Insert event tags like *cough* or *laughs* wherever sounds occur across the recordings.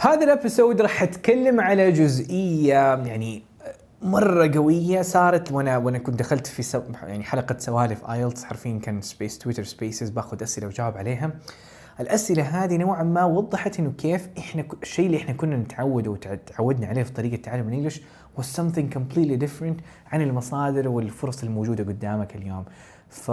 في هذا ال episode راح أتكلم على جزئية يعني مرة قوية صارت وأنا وأنا كنت دخلت في سو يعني حلقة سوالف IELTS حرفيا كان space Twitter Spaces باخذ أسئلة وجاوب عليها. الأسئلة هذه نوعا ما وضحت إنه كيف إحنا الشيء اللي إحنا كنا نتعود وتعودنا عليه في طريقة تعلم ال English was something completely different عن المصادر والفرص الموجودة قدامك اليوم. ف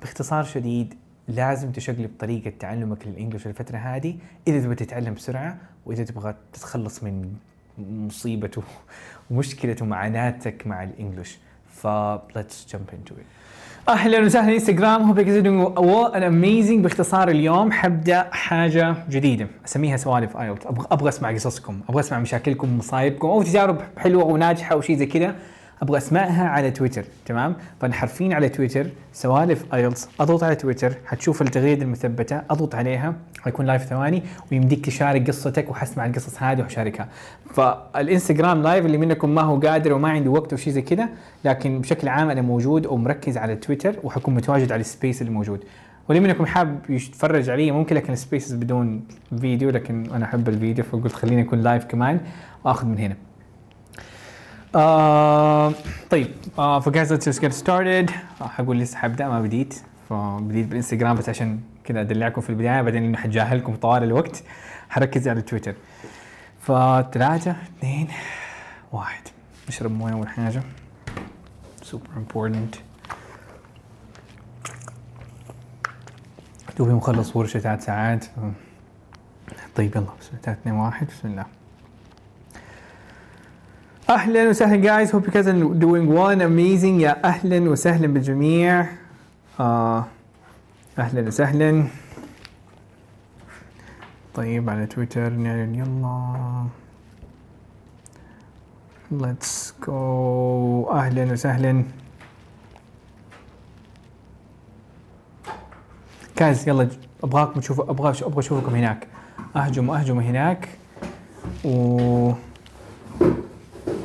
باختصار شديد لازم تشقلب طريقة تعلمك للإنجليش الفترة هذه إذا تبغى تتعلم بسرعة وإذا تبغى تتخلص من مصيبة و- *laughs* ومشكلة ومعاناتك مع الإنجليش. ف let's jump into it. أهلا وسهلا انستغرام well and amazing باختصار اليوم. حبدأ حاجة جديدة. أسميها سوالف ايلت أبغى أبغى أسمع قصصكم. أبغى أسمع مشاكلكم ومصايبكم أو تجارب حلوة وناجحة وشي زي كذا. أبغى اسمعها على تويتر تمام؟ فنحرفين على تويتر سوالف IELTS أضغط على تويتر حتشوف التغريدة المثبتة أضغط عليها حيكون live ثواني ويمديك تشارك قصتك وحسمع القصص هذه وحشاركها. فالإنستغرام live اللي منكم ما هو قادر وما عنده وقت وشي زي كذا لكن بشكل عام أنا موجود ومركز على تويتر وحكون متواجد على ال space اللي موجود. واللي منكم حاب يتفرج علي ممكن لكن ال spaces بدون فيديو لكن أنا أحب الفيديو فقلت خليني أكون live كمان وآخذ من هنا. آه طيب آه فجايز get started. آه حقول لسه حبدا ما بديت فبديت بالإنستغرام بس عشان كذا ادلعكم في البداية بعدين إنه حجاهلكم طوال الوقت. حركز على تويتر. فثلاثة اثنين واحد. نشرب موية أول حاجة. Super important. دوبي مخلص ورشة ثلاث ساعات. طيب يلا بسم الله. ثلاثة اثنين واحد. بسم الله. أهلا وسهلا جايز hope you guys are doing يا أهلا وسهلا بالجميع. آه أهلا وسهلا. طيب على تويتر. نعلن يلا. Let's go. أهلا وسهلا. جايز يلا أبغاكم تشوفوا أبغى أبغى أشوفكم هناك. اهجموا اهجموا هناك. و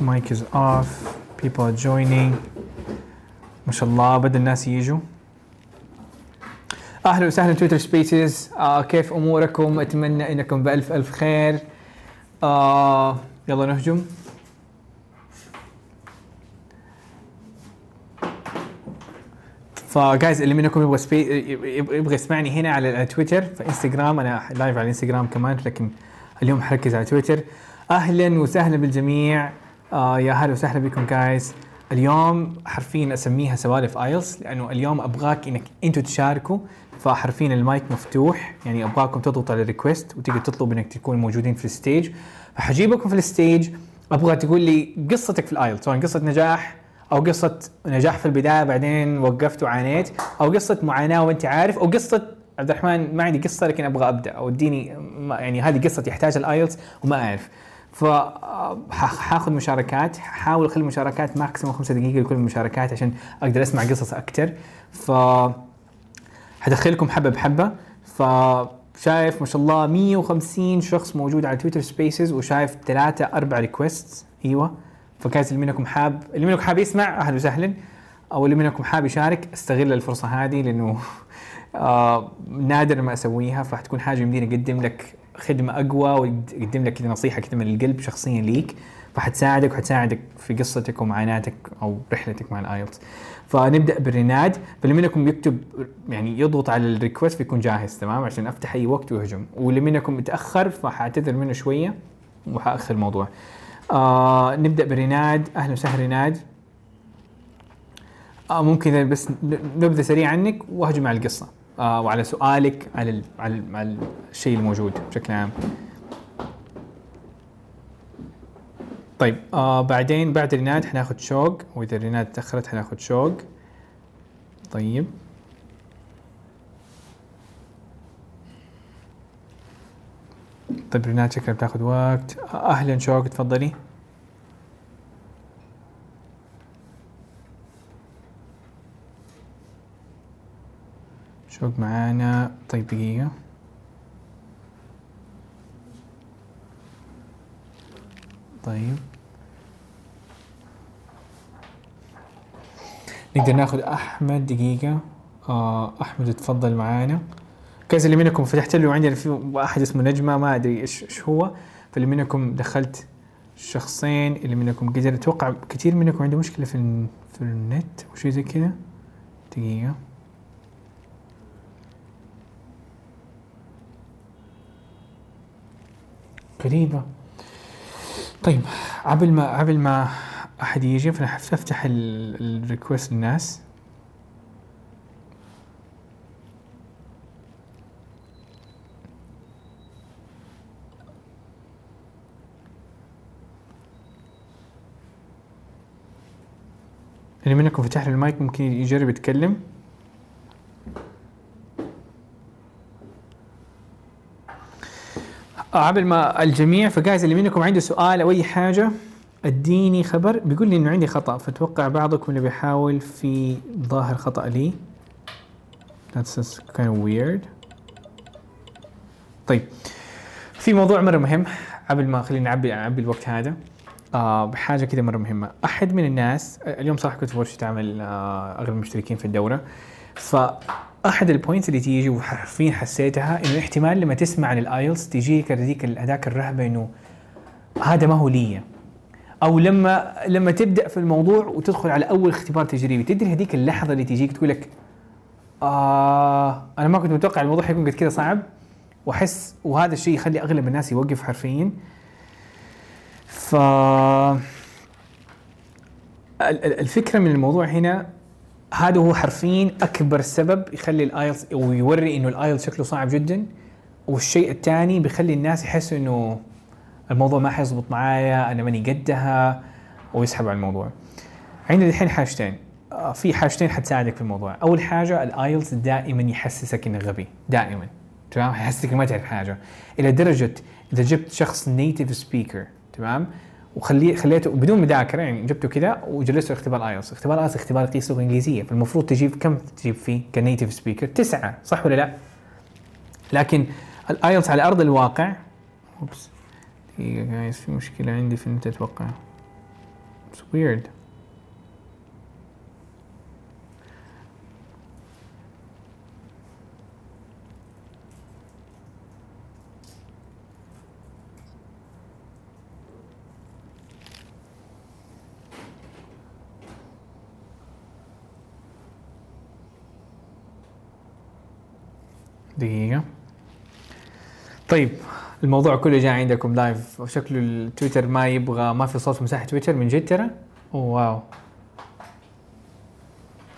mic is off. People are joining. ما شاء الله بدا الناس يجوا. أهلا وسهلا تويتر سبيسز. آه كيف أموركم؟ أتمنى إنكم بألف ألف خير. آه يلا نهجم. ف guys اللي منكم يبغى. يبغى يسمعني هنا على تويتر فانستغرام أنا live على الانستغرام كمان لكن اليوم حركز على تويتر. أهلا وسهلا بالجميع. آه يا هلا وسهلا بكم guys اليوم حرفيا أسميها سوالف IELTS لأنه اليوم أبغاك إنك أنتوا تشاركوا فحرفيا المايك مفتوح يعني أبغاكم تضغطوا على ال request وتيجي تطلب إنك تكونوا موجودين في ال stage. فحجيبكم في ال stage أبغى تقول لي قصتك في ال IELTS سواء قصة نجاح أو قصة نجاح في البداية بعدين وقفت وعانيت أو قصة معاناة وأنت عارف أو قصة عبد الرحمن ما عندي قصة لكن أبغى أبدأ أو اديني يعني هذه قصتي يحتاج ال IELTS وما أعرف. ف ح- حاخذ مشاركات حاول اخلي المشاركات maximum خمسة دقيقة لكل المشاركات عشان أقدر أسمع قصص أكثر ف حدخلكم حبة بحبة. فشايف ما شاء الله 150 شخص موجود على Twitter Spaces وشايف ثلاثة أربع request أيوه. ف guys اللي منكم حاب اللي منكم حاب يسمع أهلا وسهلا. أو اللي منكم حاب يشارك استغل الفرصة هذه لأنه آه نادر ما أسويها فحتكون حاجة يمديني أقدم لك خدمة أقوى واقدم لك كذا نصيحة كذا من القلب شخصيا ليك فحتساعدك وحتساعدك في قصتك ومعاناتك أو رحلتك مع ال IELTS. فنبدأ بالرناد فاللي منكم يكتب يعني يضغط على ال request فيكون جاهز تمام؟ عشان أفتح أي وقت ويهجم. واللي منكم متأخر فحأعتذر منه شوية وحأخر الموضوع. آه نبدأ برناد أهلا وسهلا رناد آه ممكن بس نبذة سريعة عنك وأهجم على القصة. آه وعلى سؤالك على ال على, على الشيء الموجود بشكل عام. طيب آه بعدين بعد ريناد حناخد شوق وإذا ريناد تأخرت حناخد شوق. طيب. طيب ريناد شكلها بتاخد وقت. أهلا شوق تفضلي. شوق معانا. طيب دقيقة. طيب. نقدر ناخذ أحمد دقيقة. آه أحمد تفضل معانا. كذا اللي منكم فتحت له عندنا في واحد اسمه نجمة ما أدري إيش إيش هو. فاللي منكم دخلت شخصين اللي منكم قدر أتوقع كثير منكم عنده مشكلة في في النت أو شيء زي كذا. دقيقة. غريبه طيب قبل ما قبل ما أحد يجي فأنا حفتح الريكوست للناس. اللي منكم فتح له المايك ممكن يجرب يتكلم. قبل ما الجميع فجايز اللي منكم عنده سؤال أو أي حاجة أديني خبر. بيقول لي إنه عندي خطأ فأتوقع بعضكم اللي بيحاول في ظاهر خطأ لي. That's just kind of weird. طيب في موضوع مرة مهم قبل ما خلينا نعبي نعبي الوقت هذا. آه بحاجة كده مرة مهمة. أحد من الناس اليوم صراحة كنت في ورشة عمل آه أغلب المشتركين في الدورة. فأحد ال points اللي تيجي وحرفيا حسيتها إنه احتمال لما تسمع عن ال IELTS تجيك هذيك هذاك الرهبة إنه هذا ما هو لي. أو لما لما تبدأ في الموضوع وتدخل على أول اختبار تجريبي تدري هذيك اللحظة اللي تجيك تقول لك آه أنا ما كنت متوقع الموضوع حيكون قد كذا صعب وأحس وهذا الشيء يخلي أغلب الناس يوقف حرفيا. ف ال- ال- الفكرة من الموضوع هنا هذا هو حرفيا أكبر سبب يخلي ال IELTS ويوري إنه ال IELTS شكله صعب جدا. والشيء الثاني بيخلي الناس يحسوا إنه الموضوع ما حيزبط معايا أنا ماني قدها ويسحبوا على الموضوع. عندنا الحين حاجتين. آه، في حاجتين حتساعدك في الموضوع. أول حاجة ال IELTS دائما يحسسك إنك غبي. دائما. تمام؟ يحسسك ما تعرف حاجة. إلى درجة إذا جبت شخص native speaker تمام؟ وخليه خليته بدون مذاكرة يعني جبته كذا وجلسته اختبار IELTS. اختبار IELTS اختبار يقيس لغة إنجليزية فالمفروض تجيب كم تجيب فيه ك native speaker تسعة صح ولا لا؟ لكن ال IELTS على أرض الواقع oops. دقيقة guys في مشكلة عندي في النت أتوقع. It's weird. دقيقة. طيب الموضوع كله جاي عندكم live وشكله التويتر ما يبغى ما في صوت مساحة تويتر من جد ترى؟ wow.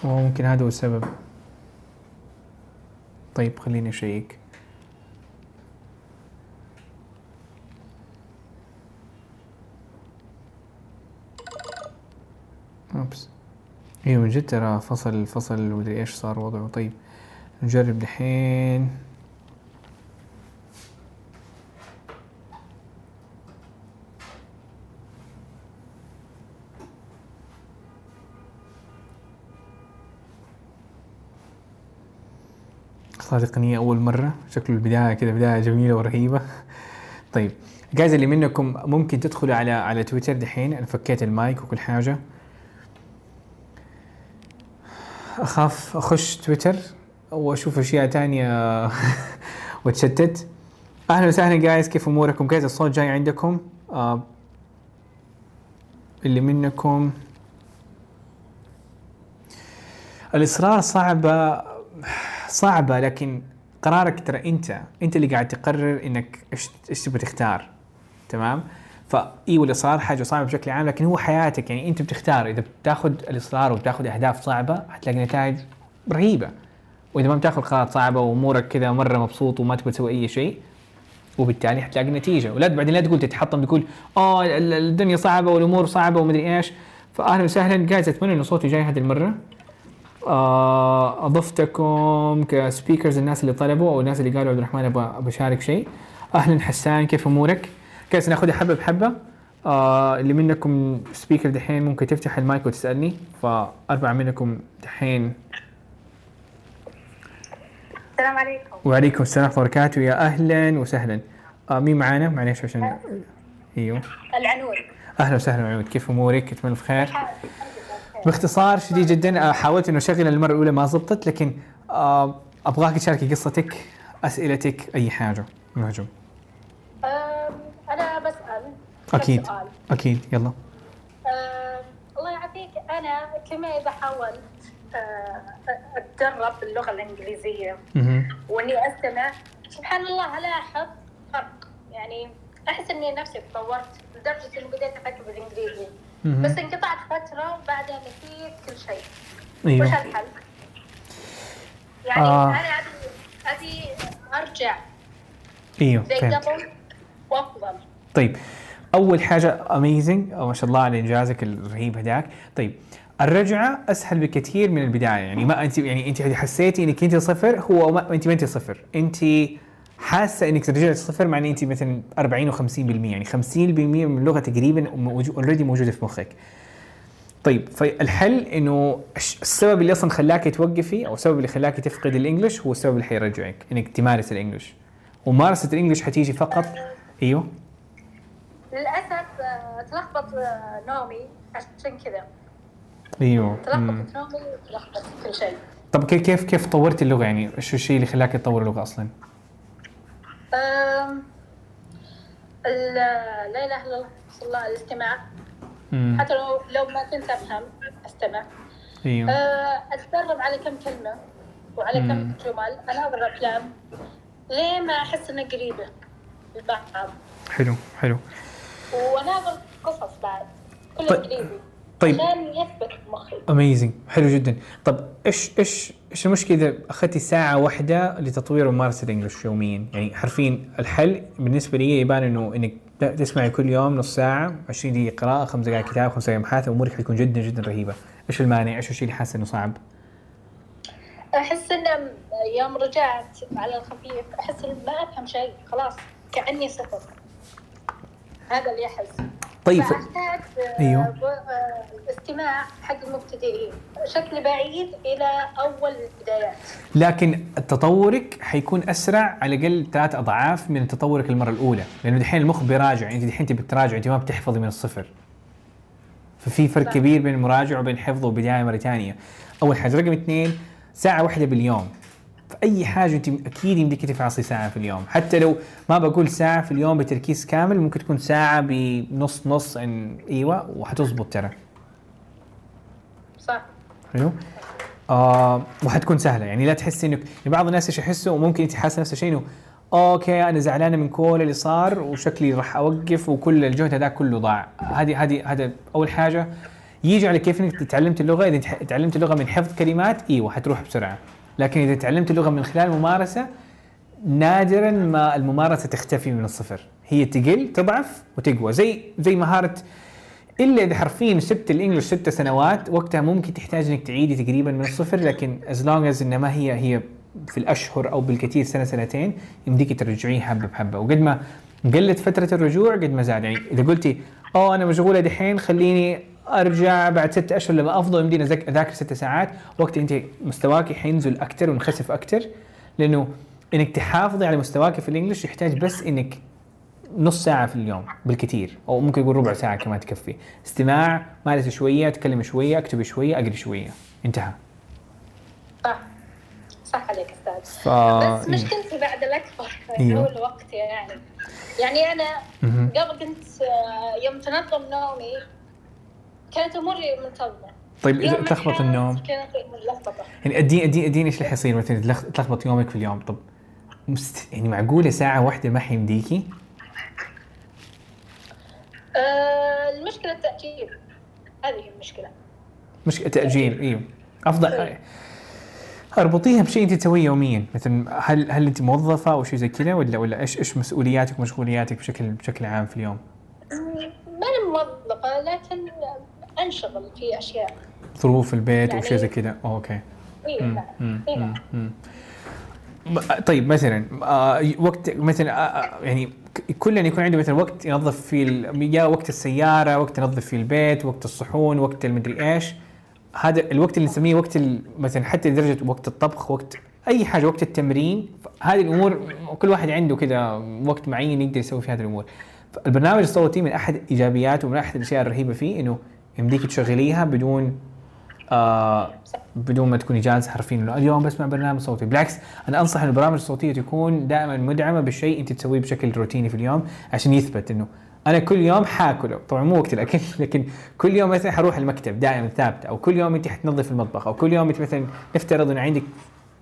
أوه ممكن هذا هو السبب. طيب خليني أشيك. oops. أيوه من جد ترى فصل فصل ومدري إيش صار وضعه. طيب. نجرب دحين تقنية أول مرة. شكله البداية كذا بداية جميلة ورهيبة. *laughs* طيب جايز اللي منكم ممكن تدخلوا على على تويتر دحين. أنا فكيت المايك وكل حاجة. أخاف أخش تويتر. وأشوف أشياء تانية. *laughs* وأتشتت أهلا وسهلا جايز كيف أموركم؟ جايز الصوت جاي عندكم. آه اللي منكم. الإصرار صعبة صعبة لكن قرارك ترى أنت أنت اللي قاعد تقرر إنك إيش إيش تبغى تختار. تمام؟ فايوه الاصرار حاجة صعبة بشكل عام لكن هو حياتك. يعني أنت بتختار. إذا بتاخذ الإصرار وبتاخذ أهداف صعبة حتلاقي نتائج رهيبة. وإذا ما بتاخذ قرارات صعبة وأمورك كذا مرة مبسوط وما تبغى تسوي أي شيء وبالتالي حتلاقي نتيجة. ولا بعدين لا تقول تتحطم تقول آه ال- الدنيا صعبة والأمور صعبة ومدري إيش. فأهلا وسهلا جايز أتمنى انه صوتي جاي هذه المرة. آه، أضفتكم ك speakers الناس اللي طلبوا أو الناس اللي قالوا عبد الرحمن أبغى اشارك شيء. أهلا حسان كيف أمورك؟ كيف ناخذها حبة بحبة؟ آه اللي منكم speaker دحين ممكن تفتح المايك وتسألني فأربعة منكم دحين السلام عليكم. وعليكم السلام ورحمة الله وبركاته. يا أهلا وسهلا. آه مين معانا؟ معليش عشان أيوه. العنود. أهلا وسهلا عود كيف أمورك؟ أتمنى بخير. باختصار شديد جدا آه، حاولت إنه أشغل المرة الأولى ما زبطت لكن آه، أبغاك تشاركي قصتك أسئلتك أي حاجة أنا بسأل كم أكيد. سؤال. أكيد. يلا. الله يعافيك. أنا كما إذا حاولت أتدرب باللغة الإنجليزية. مهم. وإني أستمع سبحان الله ألاحظ فرق. يعني أحس إني نفسي تطورت لدرجة إني بديت أفكر بالإنجليزي. مهم. بس انقطعت فترة وبعدين نسيت كل شيء. وش أيوه الحل؟ يعني آه. أنا أبي أبي أرجع. أيوه زي قبل وأفضل. طيب أول حاجة amazing ما شاء الله على إنجازك الرهيب هداك. طيب الرجعة أسهل بكثير من البداية. يعني ما انت يعني أنت حسيتي إنك أنت صفر هو ما أنت ما أنت صفر. أنت حاسة إنك رجعت صفر معناه أنت مثلا 40 و50% يعني 50% من اللغة تقريبا already موجودة في مخك. طيب فالحل إنه السبب اللي أصلا خلاك توقفي أو السبب اللي خلاك تفقد ال English هو السبب اللي حيرجعك إنك تمارس ال English. وممارسة الإنجليش حتيجي فقط أيوه. للأسف آه، تلخبط آه، نومي عشان كذا. أيوه مم. تلخبط كل شيء. طب كيف كيف كيف طورت اللغة؟ يعني إيش الشيء اللي خلاك تطور اللغة أصلا؟ لا إله إلا الله الاستماع. امم حتى لو لو ما كنت أفهم أستمع. أيوه. أه، أتدرب على كم كلمة وعلى مم. كم جمل اناظر أفلام لين ما أحس إنها قريبة للبعض حلو حلو. واناظر قصص بعد كله طيب- انجليزي طيب. عشان يثبت مخي اميزنج حلو جدا. طب إيش إيش إيش المشكلة إذا اخذتي ساعة واحدة لتطوير وممارسه الإنجليش يوميا؟ يعني حرفيا الحل بالنسبة لي يبان إنه إنك تسمعي كل يوم نص ساعة 20 دقيقة قراءة خمس دقائق كتاب خمس دقائق محادثه أمورك حتكون جدا جدا رهيبة. إيش المانع؟ إيش الشيء اللي حاسه إنه صعب؟ أحس ان يوم رجعت على الخفيف أحس ما أفهم شيء خلاص كأني صفر هذا اللي أحس. طيب. فاحتاج آه، استماع حق المبتدئين. شكل بعيد إلى أول البدايات. لكن تطورك حيكون أسرع على الأقل ثلاث أضعاف من تطورك المره الأولى. لأنه دحين المخ بيراجع أنت دحين تبي تراجع أنت ما بتحفظي من الصفر. ففي فرق. كبير بين المراجعه وبين حفظ وبدايه مرة ثانية. أول حاجة رقم اثنين ساعة واحدة باليوم. فاي حاجة أنت أكيد يمديك تفعصي ساعة في اليوم. حتى لو ما بقول ساعة في اليوم بتركيز كامل ممكن تكون ساعة بنص نص إيوه وحتظبط ترى. صح. حلو؟ آه وحتكون سهلة. يعني لا تحسي انك يعني بعض الناس إيش يحسوا؟ وممكن أنت حاسة نفس الشيء إنه okay أنا زعلانة من كل اللي صار وشكلي راح أوقف وكل الجهد هذاك كله ضاع. هذه هذه هذا أول حاجة. يجي على كيف إنك تعلمت اللغة؟ إذا تعلمت اللغة من حفظ كلمات إيوه حتروح بسرعة. لكن إذا تعلمت اللغة من خلال ممارسة نادرا ما الممارسة تختفي من الصفر. هي تقل تضعف وتقوى. زي زي مهارة إلا إذا حرفيا سبت ال English ست سنوات وقتها ممكن تحتاج إنك تعيدي تقريبا من الصفر لكن as long as إنها ما هي هي في الأشهر أو بالكثير سنة سنتين يمديك ترجعيه حبة بحبة. وقد ما قلت فترة الرجوع قد ما زاد. يعني إذا قلتي أوه أنا مشغولة دحين خليني أرجع بعد ست أشهر لما أفضل يمديني أذاكر ست ساعات. وقت أنت مستواك حينزل أكثر وينخسف أكثر لأنه إنك تحافظي على مستواك في الإنجليش يحتاج بس إنك نص ساعة في اليوم بالكثير أو ممكن يقول ربع ساعة كمان تكفي. استماع مارس شوية تكلم شوية اكتب شوية أقري شوية. انتهى. صح. صح عليك أستاذ. ف... بس مشكلتي بعد الأكبر. هو الوقت يعني. يعني أنا. قبل كنت آه، يوم تنظم نومي كانت أموري منتظمة. طيب ما تلخبط النوم؟ كانت ملخبطة. يعني اديني اديني أديني إيش اللي حيصير مثلا تلخ- تلخبط يومك في اليوم. طب مست... يعني معقولة ساعة واحدة ما حيمديكي؟ آه، المشكلة التأجيل. هذه المشكلة. مش تأجيل أيوه أفضل أربطيها بشيء أنت تسويه يوميا. مثلا هل هل أنت موظفة أو شيء زي كذا ولا ولا إيش إيش مسؤولياتك ومشغولياتك بشكل بشكل عام في اليوم؟ ماني موظفة لكن أنشغل في أشياء. ظروف البيت يعني- وشيء زي كذا okay. اي مم، مم، إي مم،. مم. م- طيب مثلا آه، وقت مثلا آه، آه، يعني ك- كلنا يكون عنده مثلا وقت ينظف فيه يا وقت السيارة وقت ينظف فيه البيت وقت الصحون وقت المدري إيش. هذا الوقت اللي نسميه وقت مثلا حتى لدرجة وقت الطبخ وقت أي حاجة وقت التمرين. هذه الأمور كل واحد عنده كذا وقت معين يقدر يسوي فيه هذه الأمور. البرنامج الصوتي من أحد إيجابياته ومن أحد الأشياء الرهيبة فيه إنه يمديك تشغليها بدون آه بدون ما تكوني جالسة حرفيا. انه اليوم بسمع برنامج صوتي. بالعكس أنا أنصح ان البرامج الصوتيه تكون دائما مدعمة بالشيء أنت تسويه بشكل روتيني في اليوم عشان يثبت إنه أنا كل يوم حاكله. طبعا مو وقت الاكل لكن كل يوم مثلا حروح المكتب دائما ثابتة أو كل يوم أنت حتنظف المطبخ أو كل يوم أنت مثلا نفترض انه عندك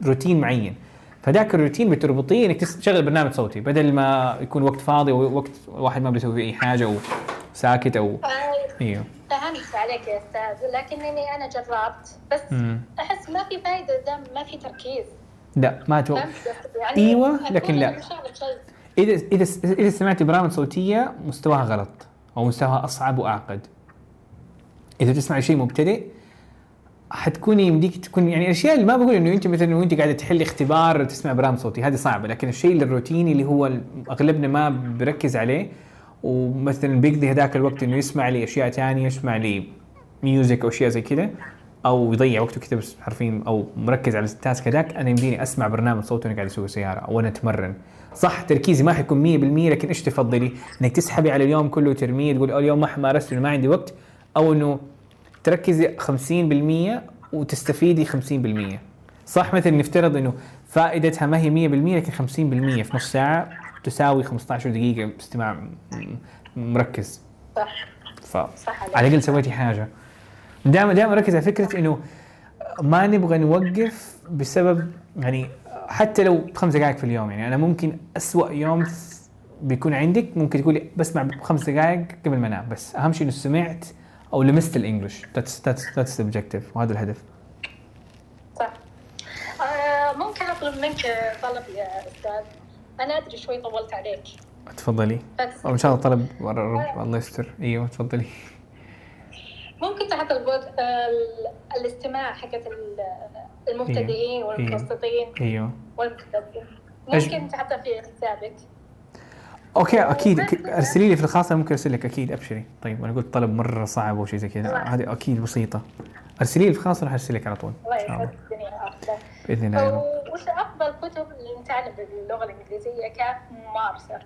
روتين معين. فذاك الروتين بتربطيه إنك تشغل برنامج صوتي بدل ما يكون وقت فاضي ووقت واحد ما بيسوي أي حاجة وساكت أو آه، إيوه. فهمت عليك يا أستاذ لكنني أنا جربت بس مم. أحس ما في فائده دام ما في تركيز لا ما تو؟ يعني أكون لكن لا. إذا إذا إذا سمعتي برامج صوتية مستواها غلط أو مستواها أصعب واعقد إذا تسمعي شيء مبتدئ حتكوني يمديك تكون يعني الاشياء اللي ما بقول إنه أنت مثلا وأنت قاعدة تحلي اختبار تسمع برامج صوتي هذه صعبة لكن الشيء الروتيني اللي هو أغلبنا ما بركز عليه ومثلا بيقضي هذاك الوقت إنه يسمع لي أشياء ثانية يسمع لي music أو أشياء زي كذا أو يضيع وقته كذا بس حرفيا أو مركز على ال task هذاك أنا يمديني أسمع برنامج صوتي وأنا قاعد اسوق سيارة أو أنا أتمرن صح تركيزي ما حيكون 100% لكن إيش تفضلي؟ إنك تسحبي على اليوم كله وترميه تقول اليوم ما مارست ما عندي وقت أو إنه تركزي 50% وتستفيدي 50% صح مثلا نفترض إنه فائدتها ما هي 100% لكن 50% في نص ساعة تساوي 15 دقيقة استماع مركز. صح. ف صح. على الأقل سويتي حاجة. دائما دائما اركز على فكرة إنه ما نبغى نوقف بسبب يعني حتى لو خمس دقائق في اليوم. يعني أنا ممكن أسوأ يوم بيكون عندك ممكن تقولي بسمع خمس دقائق قبل ما أنام. بس أهم شيء إنه سمعت أو لمست ال English that's that's that's وهذا الهدف. صح. آه ممكن أطلب منك طلب يا أستاذ؟ أنا أدري شوي طولت عليك. تفضلي. إن شاء الله طلب ورا الله يستر. أيوه تفضلي. ممكن تحط البود... ال- الاستماع حقت ال- المبتدئين والمتوسطين أيوه. والمتقدمين أج- ممكن تحطها في حسابك. أوكي أكيد. أكيد. أرسلي لي في الخاص أنا ممكن أرسل لك. أكيد أبشري. طيب أنا قلت طلب مرة صعب أو شيء زي كذا. هذه أكيد بسيطة. أرسلي لي في الخاص راح أرسل لك على طول. الله إن شاء الله. يسعد الدنيا أفضل. باذن الله. وش أفضل كتب لنتعلم باللغة الإنجليزية كممارسه؟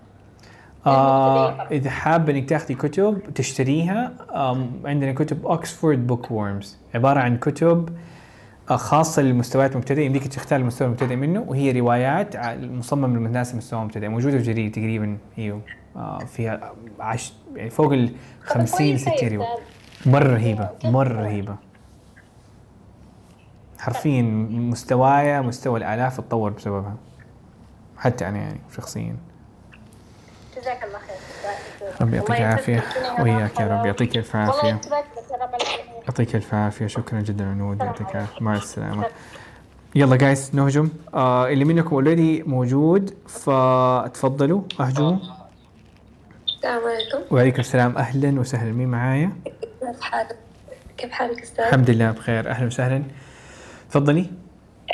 آه إذا حابه إنك تاخذي كتب تشتريها عندنا كتب Oxford Bookworms عبارة عن كتب آه، خاصة للمستويات المبتدئة. يمديك تختار المستوى المبتدئ منه وهي روايات مصممة للناس المستوى المبتدئ موجودة في جرير تقريبا إيوه آه فيها عش يعني فوق ال 50 كويس 60 يا رواية. أستاذ. مرة رهيبة مرة رهيبة. حرفيا مستوايا مستوى الآلاف اتطور بسببها. حتى أنا يعني شخصيا. جزاك الله خير. ربي يعطيك العافية. وإياك يا رب. يعطيك ألف عافية. يعطيك ألف عافية. شكرا جدا عنود يعطيك العافية مع السلامة. يلا جايز نهجم. آه اللي منكم اوريدي موجود فتفضلوا. أهجموا. السلام عليكم. وعليكم السلام. أهلا وسهلا. مين معايا؟ كيف حالك؟ كيف حالك أستاذ؟ الحمد لله بخير. أهلا وسهلا. تفضلي.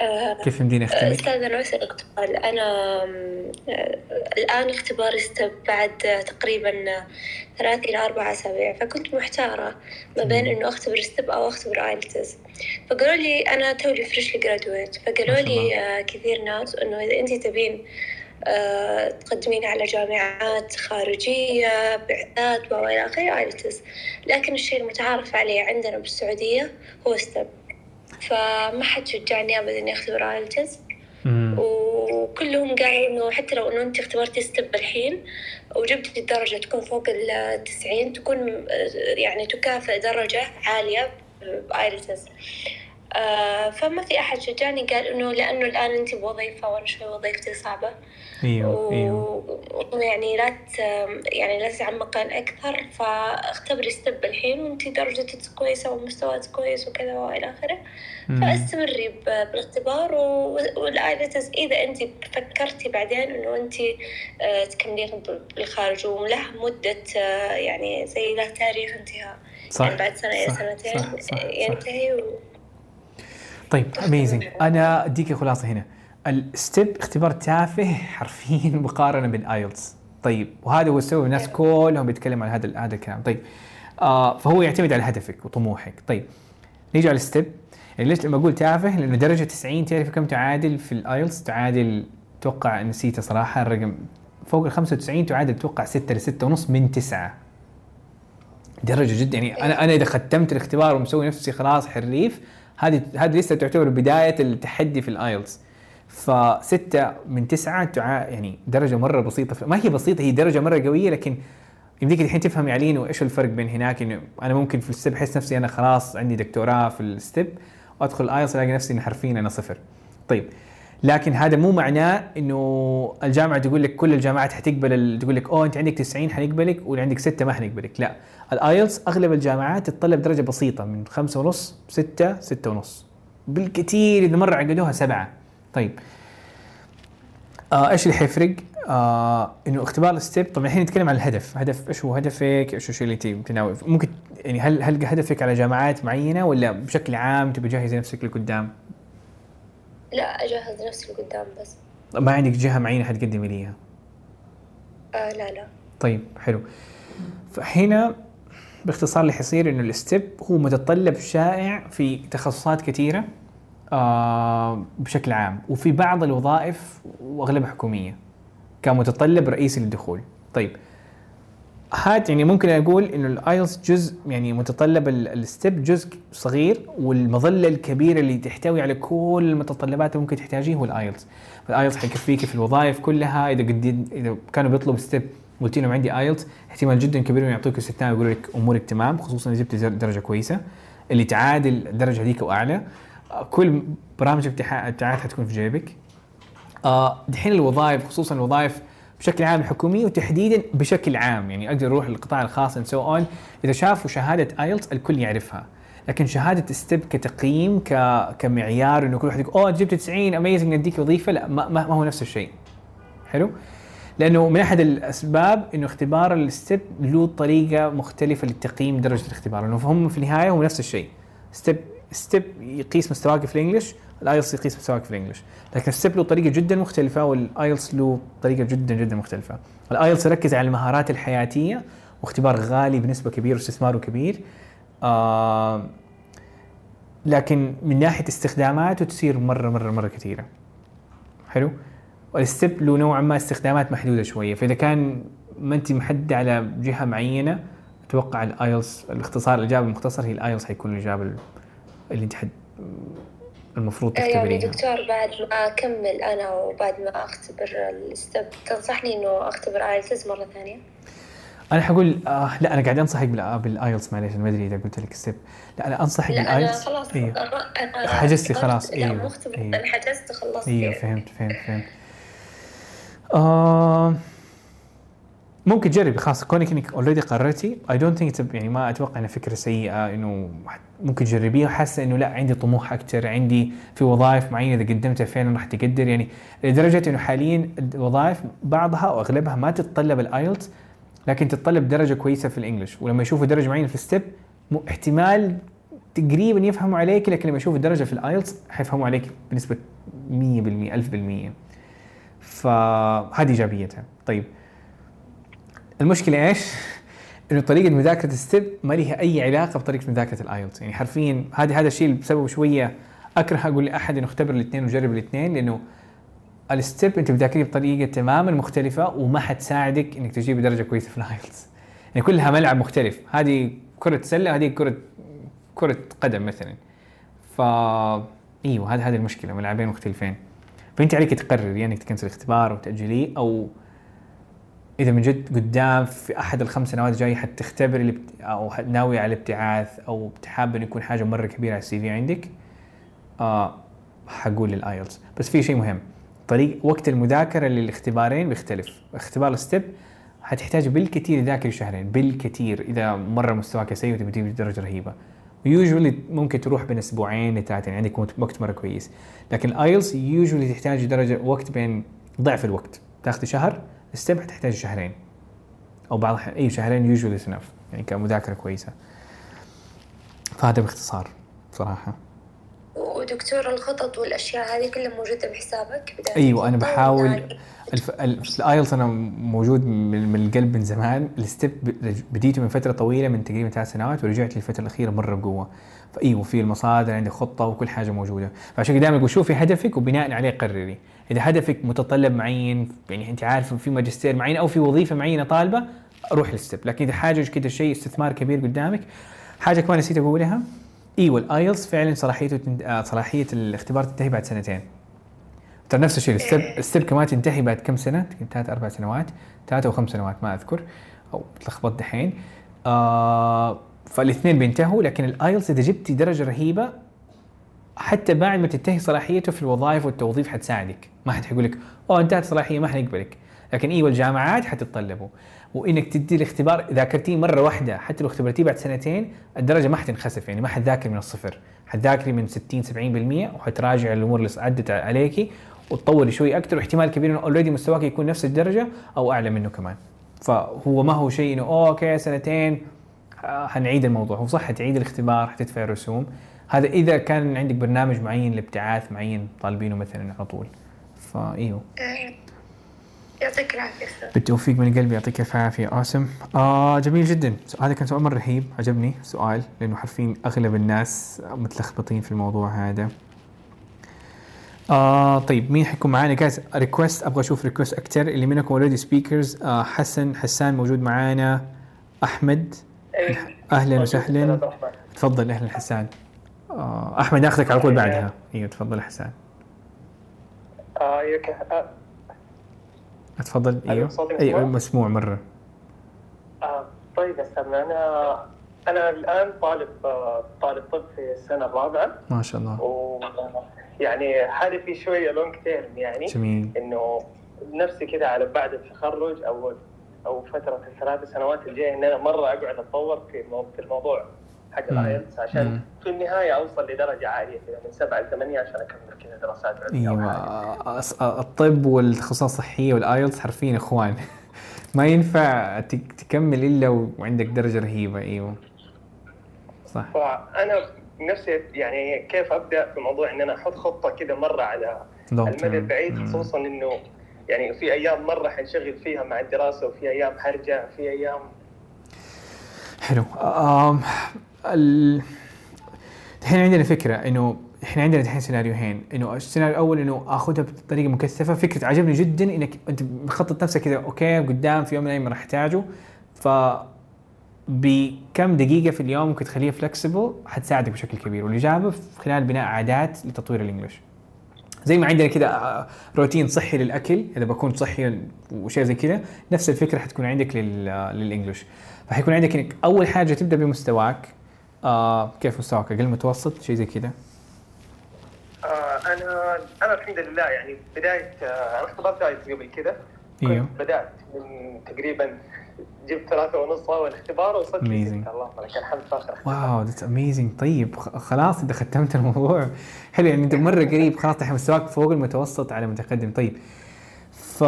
آه، كيف يمديني أنا أسألك سؤال أنا آم، آه، الآن اختباري STEP بعد تقريبا ثلاث إلى أربع أسابيع فكنت محتارة ما بين إنه أختبر STEP أو أختبر IELTS فقالوا لي أنا تولي freshly graduate فقالوا. لي آه، كثير ناس إنه إذا أنت تبين تقدمين على جامعات خارجية بعثات وإلى آخره IELTS لكن الشيء المتعارف عليه عندنا بالسعودية هو STEP فما حد شجعني ابدا إني أختبر IELTS. وكلهم قالوا انه حتى لو إنه أنت اختبرتي STEP الحين وجبتي الدرجة تكون فوق التسعين تكون يعني تكافئ درجة عالية ب IELTS فما في أحد شجعني قال إنه لأنه الآن انت بوظيفة وأنا شوي وظيفتي صعبة إيوه إيوه ويعني لا. يعني لا تتعمقين أكثر فاختبري STEP الحين وأنتي درجتك كويسة ومستواك كويس وكذا وإلى آخره مم. فاستمري بالاختبار و- وال IELTS إذا أنت فكرتي بعدين إنه أنت آه، تكملين بالخارج ولها مدة آه، يعني زي له تاريخ انتهاء صح يعني بعد إلى صح سنتين. ينتهي و... طيب amazing أنا أديك خلاصة هنا. ال STEP اختبار تافه حرفيا مقارنة بال IELTS طيب وهذا هو السبب الناس كلهم بيتكلموا عن هذا هذا الكلام. طيب آه فهو يعتمد على هدفك وطموحك. طيب نيجي على ال STEP. يعني ليش لما أقول تافه؟ لأنه درجة 90 تعرف كم تعادل في ال IELTS تعادل أتوقع نسيته صراحة الرقم فوق ال 95 تعادل أتوقع 6 ل 6 ونص من 9 درجة جدا. يعني أنا أنا إذا ختمت الاختبار ومسوي نفسي خلاص حريف هذه هذه لسه تعتبر بداية التحدي في ال IELTS فستة من تسعة. يعني درجة مرة بسيطة ما هي بسيطة هي درجة مرة قوية لكن يمديك الحين تفهم يا وإيش الفرق بين هناك إنه أنا ممكن في الستيب أحس نفسي أنا خلاص عندي دكتوراه في الستيب وادخل الايلتس ألاقي نفسي حرفيا أنا صفر. طيب لكن هذا مو معناه إنه الجامعة تقول لك كل الجامعات حتقبل تقول لك أوه أنت عندك 90 حنقبلك واللي عندك 6 ما حنقبلك لا الآيلتس أغلب الجامعات تتطلب درجة بسيطة من خمسة ونص 6 6 ونص بالكثير إذا مرة عقدوها سبعة طيب آه إيش اللي حيفرق؟ آه إنه اختبار الستيب طبعا الحين نتكلم عن الهدف، هدف إيش هو هدفك؟ إيش الشيء اللي انت ممكن يعني هل هل هدفك على جامعات معينة ولا بشكل عام تبي تجهزي نفسك لقدام؟ لا أجهز نفسي لقدام بس ما عندك جهة معينة حتقدمي ليها؟ آه لا لا طيب حلو فهنا باختصار اللي حيصير إنه الستيب هو متطلب شائع في تخصصات كثيرة آه بشكل عام وفي بعض الوظائف وأغلبها حكومية كمتطلب رئيسي للدخول. طيب هات يعني ممكن أقول إنه الايلتس جزء يعني متطلب ال- الستيب جزء صغير والمظلة الكبيرة اللي تحتوي على كل المتطلبات اللي ممكن تحتاجيه هو الايلتس الايلتس حيكفيك في الوظائف كلها إذا قد إذا كانوا بيطلبوا ستيب قلت لهم عندي ايلتس احتمال جدا كبير إنه يعطوك استثناء ويقولوا لك أمورك تمام خصوصا إذا جبت درجة كويسة. اللي تعادل الدرجه هذيك واعلى كل برامج الابتعاث حتكون في جيبك. آه دحين الوظائف خصوصا الوظائف بشكل عام الحكوميه وتحديدا بشكل عام. يعني أقدر أروح للقطاع الخاص and so on إذا شافوا شهادة ايلتس الكل يعرفها. لكن شهادة ستيب كتقييم ك... كمعيار إنه كل واحد يقول أوه جبت 90 amazing نديك وظيفة. لا ما ما هو نفس الشيء. حلو؟ لأنه من أحد الأسباب إنه اختبار الستيب له طريقة مختلفة لتقييم درجة الاختبار. لأنه هم في النهاية هو نفس الشيء. ستيب ستيب يقيس مستواك في ال English الآيلتس يقيس مستواك في ال English. لكن الستيب له طريقة جدا مختلفة والآيلتس له طريقة جدا جدا مختلفة. الآيلتس يركز على المهارات الحياتية واختبار غالي بنسبة كبيره واستثماره كبير. آه لكن من ناحية استخداماته تصير مرة مرة مرة كثيرة. حلو؟ والستيب له نوعا ما استخدامات محدودة شوية فإذا كان ما أنت محدده على جهة معينة أتوقع الايلتس الاختصار الإجابة المختصر هي الايلتس حيكون الإجابة اللي أنت حد المفروض يعني تختبريها دكتور بعد ما أكمل أنا وبعد ما أختبر الستب تنصحني إنه أختبر آيلتس مرة ثانية؟ أنا حقول آه لا أنا قاعد أنصحك بال- بالايلتس معليش ما أدري إذا قلت لك ستيب لا أنا أنصحك بالايلتس خلاص أيوه أنا حجزتي خلاص، لا أيوه، مو اختبرت أيوه. أنا حجزت خلصت أيوه يعني. فهمت فهمت فهمت آه ممكن تجربي خلاص كونك انك already قررتي. I don't think يعني ما أتوقع إنها فكرة سيئة إنه ممكن تجربيها وحاسه إنه لا عندي طموح أكثر عندي في وظائف معينة إذا قدمتها فعلا راح تقدر. يعني لدرجة إنه حاليا الوظائف بعضها أو أغلبها ما تتطلب الايلتس لكن تتطلب درجة كويسة في ال English. ولما يشوفوا درجة معينة في الستيب احتمال تقريبا يفهموا عليك لكن لما يشوفوا الدرجه في الايلتس حيفهموا عليك بنسبة 100% 1000% فهذه إيجابيتها. طيب المشكلة إيش؟ *laughs* إنه طريقة مذاكرة الستيب ما لها أي علاقة بطريقة مذاكرة الآيلتس. يعني حرفيا هذا هذا الشيء اللي بسببه شوية أكره أقول لأحد إنه اختبر الاثنين وجرب الاثنين لأنه الستيب أنت بتذاكريه بطريقة تماما مختلفة وما حتساعدك إنك تجيب درجة كويسة في الآيلتس. يعني كلها ملعب مختلف. هذه كرة سلة وهذه كرة كرة قدم مثلا. ف إيوه هذه هذه المشكلة ملعبين مختلفين. فأنت عليك تقرري يعني انك تكنسل الاختبار وتاجليه أو إذا من جد قدام في أحد الخمس سنوات الجايه حتختبر. أو ناوي على الابتعاث أو حابه إنه يكون حاجة مرة كبيرة على ال CV عندك آه حقول للايلتس بس في شيء مهم طريق وقت المذاكرة للاختبارين بيختلف اختبار الستيب حتحتاج بالكثير تذاكري شهرين بالكثير إذا مرة مستواك سيء وتبي تجيب درجة رهيبة usually ممكن تروح بين أسبوعين لثلاثه يعني عندك وقت مرة كويس. لكن الايلتس usually تحتاج درجة وقت بين ضعف الوقت. تاخذي شهر الستيب حتحتاج شهرين. أو بعض اي شهرين usually enough يعني كمذاكرة كويسة. فهذا باختصار صراحة. ودكتور الخطط والأشياء هذه كلها موجودة بحسابك بداية أيوه أنا بحاول الف... ال- الآيلتس أنا موجود من, من القلب من زمان. الستيب بديته من فترة طويلة من تقريبا ثلاث سنوات ورجعت للفتره الأخيرة مرة بقوة. فأيوة في المصادر عندي خطة وكل حاجة موجودة. فعشان كده دائما أقول شوفي هدفك وبناء عليه قرري. إذا هدفك متطلب معين يعني أنت عارف في ماجستير معين أو في وظيفة معينة طالبة روح للستيب. لكن إذا حاجة كده شيء استثمار كبير قدامك حاجة كمان نسيت أقولها. أيوه الايلتس فعلا صلاحيته تنت... آه، صلاحية الاختبار تنتهي بعد سنتين. ترى نفس الشيء الستيب الستيب كمان تنتهي بعد كم سنة؟ ثلاث أربع سنوات ثلاث أو خمس سنوات ما أذكر. أو تلخبطت دحين. آه فالاثنين بينتهوا لكن الآيلتس إذا جبتي درجة رهيبة حتى بعد ما تنتهي صلاحيته في الوظائف والتوظيف حتساعدك. ما حد حيقول لك أوه انتهت صلاحية ما حنقبلك. لكن أيوه الجامعات حتتطلبوا وإنك تدي الاختبار ذاكرتيه مرة واحدة حتى لو اختبرتيه بعد سنتين الدرجة ما حتنخسف يعني ما حتذاكر من الصفر. حتذاكري من 60 70% وحتراجع الأمور اللي عدت عليكي وتطوري شوي أكثر. واحتمال كبير إنه already مستواك يكون نفس الدرجة أو أعلى منه كمان. فهو ما هو شيء إنه okay سنتين آه، حنعيد الموضوع. هو صح حتعيد الاختبار حتدفع الرسوم هذا إذا كان عندك برنامج معين لابتعاث معين طالبينه مثلا على طول. فايوه يعطيك العافية بالتوفيق من قلبي يعطيك الف عافية. awesome آه جميل جدا. هذا كان سؤال مرة رهيب عجبني. سؤال لأنه حرفيا أغلب الناس متلخبطين في الموضوع هذا. آه طيب مين حيكون معانا؟ guys request أبغى أشوف request أكثر اللي منكم already speakers آه حسن حسان موجود معانا. أحمد أهلا وسهلا. تفضل أهلا حسان. آه أحمد ناخذك على طول بعدها. أيوه تفضل حسان. يك... تفضل أيوة، أيوه صوتي أيوه مسموع؟ مرة. آه طيب أستاذ أنا أنا الآن طالب آه طالب طب في السنة الرابعة. ما شاء الله. و يعني حالي في شوية long term يعني. جميل. إنه نفسي كذا على بعد التخرج أو أو فترة الثلاث سنوات الجاية إن أنا مرة أقعد أتطور في الموضوع. حق مم. ال IELTS مم. عشان في النهاية أوصل لدرجة عالية كذا من سبعة لثمانيه عشان أكمل كذا دراسات عليا إيوه الطب والتخصصات الصحية وال IELTS حرفيا إخوان *laughs* ما ينفع تك- تكمل إلا وعندك درجة رهيبة إيوه صح فانا نفسي يعني كيف أبدأ في موضوع إن أنا أحط خطة كده مرة على المدى. البعيد مم. خصوصا إنه يعني في أيام مرة حنشغل فيها مع الدراسة وفي أيام حرجع في أيام حلو. الحين عندنا فكرة إنه إحنا عندنا الحين سيناريوهين إنه السيناريو الأول إنه آخذها بطريقة مكثفة. فكرة عجبني جدا إنك أنت مخطط نفسك كذا أوكي قدام في يوم من الأيام راح احتاجه ف بكم دقيقة في اليوم ممكن تخليها flexible حتساعدك بشكل كبير. والاجابه خلال بناء عادات لتطوير ال English. زي ما عندنا كذا آه، روتين صحي للأكل. إذا بكون صحي وشيء زي كذا نفس الفكرة حتكون عندك لل لل English فحيكون عندك إنك أول حاجة تبدأ بمستواك. آه كيف مستواك؟ أقل متوسط؟ شيء زي كذا. آه أنا أنا الحمد لله يعني بدايه آه أنا اختبرت IELTS قبل كذا. أيوه. بدأت من تقريبا جبت ثلاثة ونص اول اختبار وصلت. لستة اللهم لك الحمد في آخر اختبار. wow that's amazing طيب خلاص انت ختمت الموضوع. *laughs* حلو يعني أنت مرة قريب. خلاص مستواك فوق المتوسط على متقدم. طيب ف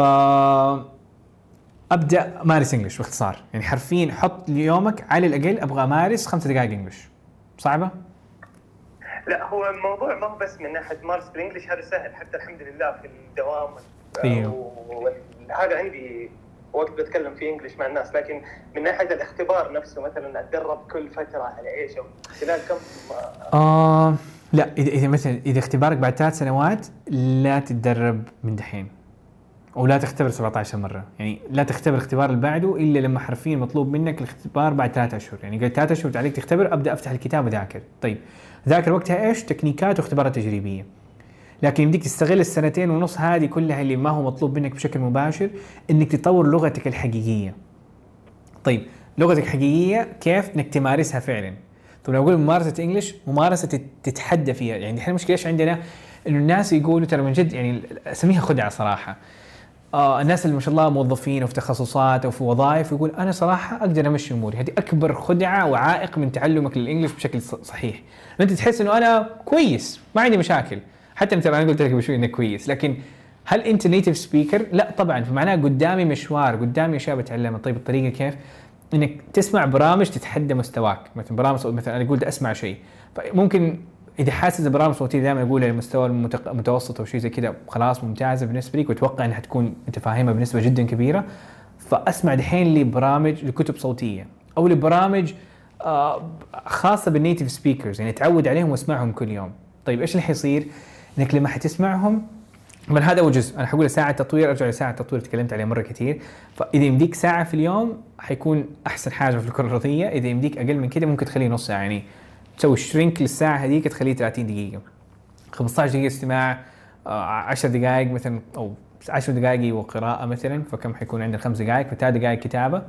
أبدأ مارس English باختصار. يعني حرفيا حط ليومك على الأقل أبغى أمارس خمسة دقائق English. صعبة؟ لا هو الموضوع ما هو بس من ناحية مارس بال English هذا سهل. حتى الحمد لله في الدوام أيوه. هذا عندي وقت بتكلم فيه إنجلش مع الناس. لكن من ناحية الاختبار نفسه مثلا أتدرب كل فترة على إيش؟ أو خلال كم آه لا إذا مثلا إذا اختبارك بعد ثلاث سنوات لا تتدرب من دحين. ولا تختبر 17 مرة. يعني لا تختبر الاختبار اللي بعده إلا لما حرفيا مطلوب منك الاختبار بعد ثلاثة أشهر. يعني قلت ثلاثة أشهر عليك تختبر أبدأ أفتح الكتاب وذاكر طيب ذاكر وقتها إيش؟ تكنيكات واختبارات تجريبية. لكن يمديك تستغل السنتين ونص هذه كلها اللي ما هو مطلوب منك بشكل مباشر إنك تطور لغتك الحقيقية. طيب لغتك حقيقيه كيف؟ إنك تمارسها فعلا. طب لو أقول ممارسة إنجلش ممارسة تت- تتحدى فيها. يعني الحين المشكلة إيش عندنا؟ إنه الناس يقولوا ترى من جد يعني أسميها خدعة صراحة. آه الناس اللي ما شاء الله موظفين وفي تخصصات أو في وظائف يقول أنا صراحة أقدر أمشي أموري. هذه أكبر خدعة وعائق من تعلمك للانجلش بشكل صحيح. أنت تحس إنه أنا كويس ما عندي مشاكل. حتى انت أنا قلت لك بشوي إنك كويس لكن هل أنت نيتف سبيكر؟ لا طبعا. فمعناه قدامي مشوار قدامي اشياء بتعلمها طيب الطريقة كيف؟ إنك تسمع برامج تتحدى مستواك. مثلا برامج مثلا أنا بدي أسمع شيء. فممكن إذا حاسس برامج صوتية دائما اقولها المستوى المتوسط أو شيء زي كذا خلاص ممتازة بالنسبة لك وأتوقع إنها تكون انت فاهمها بنسبة جدا كبيرة فأسمع دحين لبرامج لكتب صوتية أو لبرامج آه، خاصة بال native speakers يعني تعود عليهم وأسمعهم كل يوم. طيب إيش اللي حيصير إنك لما حتسمعهم من هذا اول جزء أنا حقول ساعة تطوير أرجع لساعة تطوير تكلمت عليها مرة كثير. فإذا يمديك ساعة في اليوم حيكون أحسن حاجة في الكرة الأرضية. إذا يمديك أقل من كده ممكن تخليه نص ساعة يعني تسوي shrink للساعة هذيك تخليه 30 دقيقة. 15 دقيقة استماع آه، 10 دقائق مثلا أو 10 دقائق وقراءة مثلا فكم حيكون عندك؟ خمس دقائق فثلاث دقائق كتابة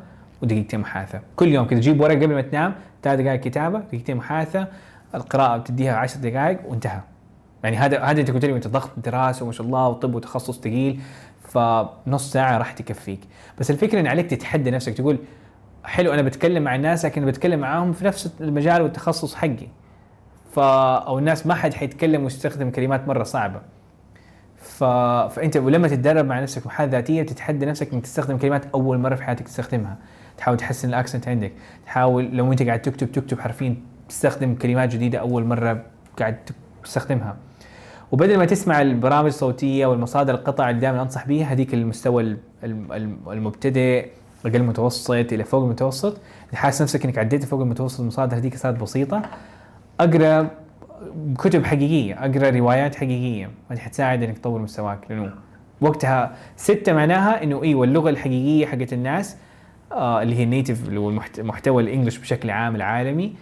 ودقيقتين محادثة. كل يوم كذا تجيب ورقة قبل ما تنام ثلاث دقائق كتابة دقيقتين محادثة القراءة بتديها 10 دقائق وانتهى. يعني هذا هذا انت قلت لي انت ضغط دراسة وما شاء الله وطب وتخصص ثقيل فنص ساعة راح تكفيك. بس الفكرة إن عليك تتحدى نفسك تقول حلو أنا بتكلم مع الناس لكن بتكلم معاهم في نفس المجال والتخصص حقي. ف أو الناس ما حد حيتكلم ويستخدم كلمات مرة صعبة. ف... فأنت ولما تتدرب مع نفسك محادثه ذاتية تتحدى نفسك إنك تستخدم كلمات أول مرة في حياتك تستخدمها. تحاول تحسن الأكسنت عندك. تحاول لو أنت قاعد تكتب تكتب حرفين تستخدم كلمات جديدة أول مرة قاعد تستخدمها. وبدل ما تسمع البرامج الصوتية والمصادر القطع اللي دائما أنصح بيها هذيك المستوى الم- الم- المبتدئ أقل متوسط إلى فوق المتوسط. حاسس نفسك إنك عديت فوق المتوسط المصادر هذيك صارت بسيطة. أقرأ كتب حقيقية أقرأ روايات حقيقية. هذه حتساعد إنك تطور مستواك. لأنه وقتها ستة معناها إنه أيوه اللغة الحقيقية حقت الناس آه اللي هي النيتف اللي هو محتوى الإنجليش بشكل عام العالمي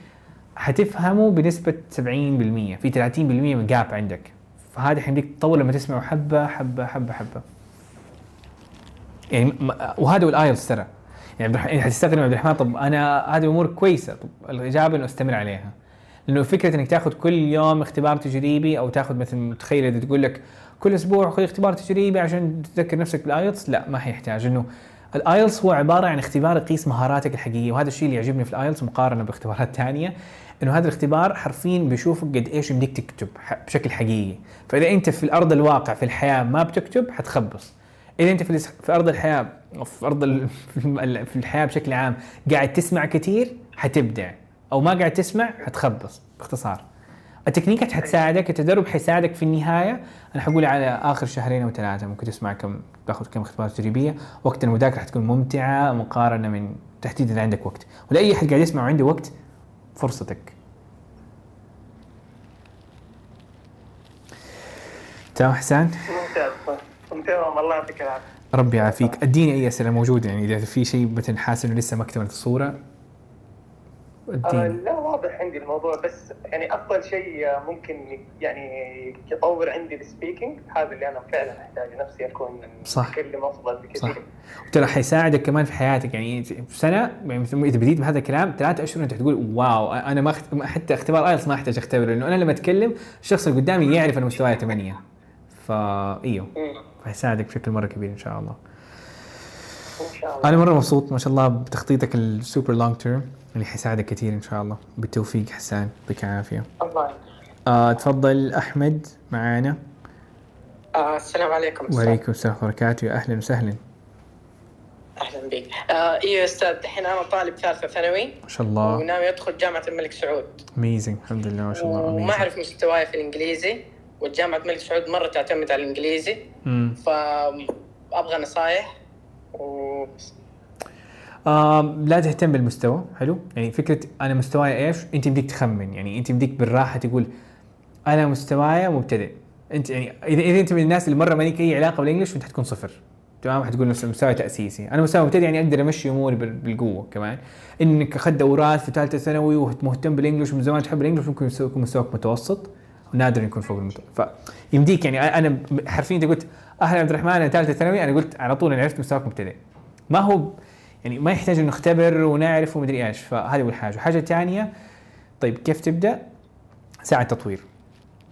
حتفهمه بنسبة 70% في 30% من جاب عندك. فهذا حيمديك تطور لما تسمعه حبة حبة حبة حبة. يعني وهذا والايلتس ترى يعني عبد الرحمن حتستغرب عبد الرحمن طب أنا هذه أمور كويسة. طب الإجابة إنه أستمر عليها. لأنه فكرة إنك تأخذ كل يوم اختبار تجريبي أو تأخذ مثلا تخيل إذا تقول لك كل أسبوع خذ اختبار تجريبي عشان تذكر نفسك بال IELTS؟ لا ما حيحتاج إنه ال IELTS هو عبارة عن اختبار يقيس مهاراتك الحقيقية. وهذا الشيء اللي يعجبني في ال IELTS مقارنة باختبارات ثانية إنه هذا الاختبار حرفيا بيشوفك قد إيش يمديك تكتب بشكل حقيقي. فإذا أنت في الأرض الواقع في الحياة ما بتكتب حتخبص. إذا أنت في في أرض الحياة في أرض في الحياة بشكل عام قاعد تسمع كثير حتبدع. أو ما قاعد تسمع حتخبص باختصار. التكنيكات حتساعدك التدرب حيساعدك في النهاية. أنا حقول على آخر شهرين أو ثلاثة ممكن تسمع كم تاخذ كم اختبارات تجريبية. وقت المذاكرة حتكون ممتعة مقارنة من تحديدا اذا عندك وقت. ولأي أحد قاعد يسمع وعنده وقت فرصتك. تمام حسان؟ ممتاز ممتاز الله يعطيك العافية. ربي يعافيك. أديني أي أسئلة موجودة يعني إذا في شيء مثلا حاسس انه لسه ما اكتملت الصورة آه لا واضح عندي الموضوع بس يعني أفضل شيء آه، ممكن يعني يطور عندي ال speaking هذا اللي أنا فعلا أحتاج نفسي أكون صح. اتكلم أفضل صح. بكثير وترى حيساعدك كمان في حياتك يعني في سنة يعني إذا بديت بهذا الكلام ثلاثة أشهر أنت تقول wow أنا ما. حتى اختبار IELTS ما أحتاج أختبره لأنه أنا لما أتكلم الشخص اللي قدامي يعرف أنا مستواي 8 فا إيوه. مم. فحيساعدك بشكل مرة كبير إن شاء الله. إن شاء الله. أنا مرة مبسوط ما شاء الله بتخطيطك ال super long term اللي حيساعدك كثير إن شاء الله. بالتوفيق حسان يعطيك العافية. الله يعافيك. آه تفضل أحمد معانا. آه السلام عليكم. وعليكم السلام ورحمة الله وبركاته. أهلا وسهلا. أهلا بك. آه أيوه يا أستاذ الحين أنا طالب ثالثة ثانوي. ما شاء الله. وناوي أدخل جامعة الملك سعود. amazing الحمد لله ما شاء الله وما أعرف مستواي في الإنجليزي. والجامعة الملك سعود مرة تعتمد على الإنجليزي. فابغى نصايح و لا تهتم بالمستوى حلو؟ يعني فكرة أنا مستواي إيش؟ أنت بديك تخمن يعني أنت بديك بالراحة تقول أنا مستواي مبتدئ. أنت يعني إذا إذا أنت من الناس اللي مرة ما لك أي علاقة بالانجلش فانت حتكون صفر. تمام؟ حتقول نفس مستوى تأسيسي. أنا مستوى مبتدئ يعني أقدر أمشي أموري بال- بالقوة كمان. إنك أخذت دورات في ثالثة ثانوي ومهتم بالانجلش ومن زمان تحب الانجلش ممكن يكون مستواك متوسط. ونادر يكون فوق المتوسط. فيمديك يعني أنا حرفيا أنت قلت أهلا عبد الرحمن أنا ثالثة ثانوي أنا قلت على طول أنا عرفت مستواك مبتدئ. ما هو يعني ما يحتاج انه نختبر ونعرف ومدري إيش فهذه أول حاجة. الحاجة الثانية طيب كيف تبدأ؟ ساعة تطوير.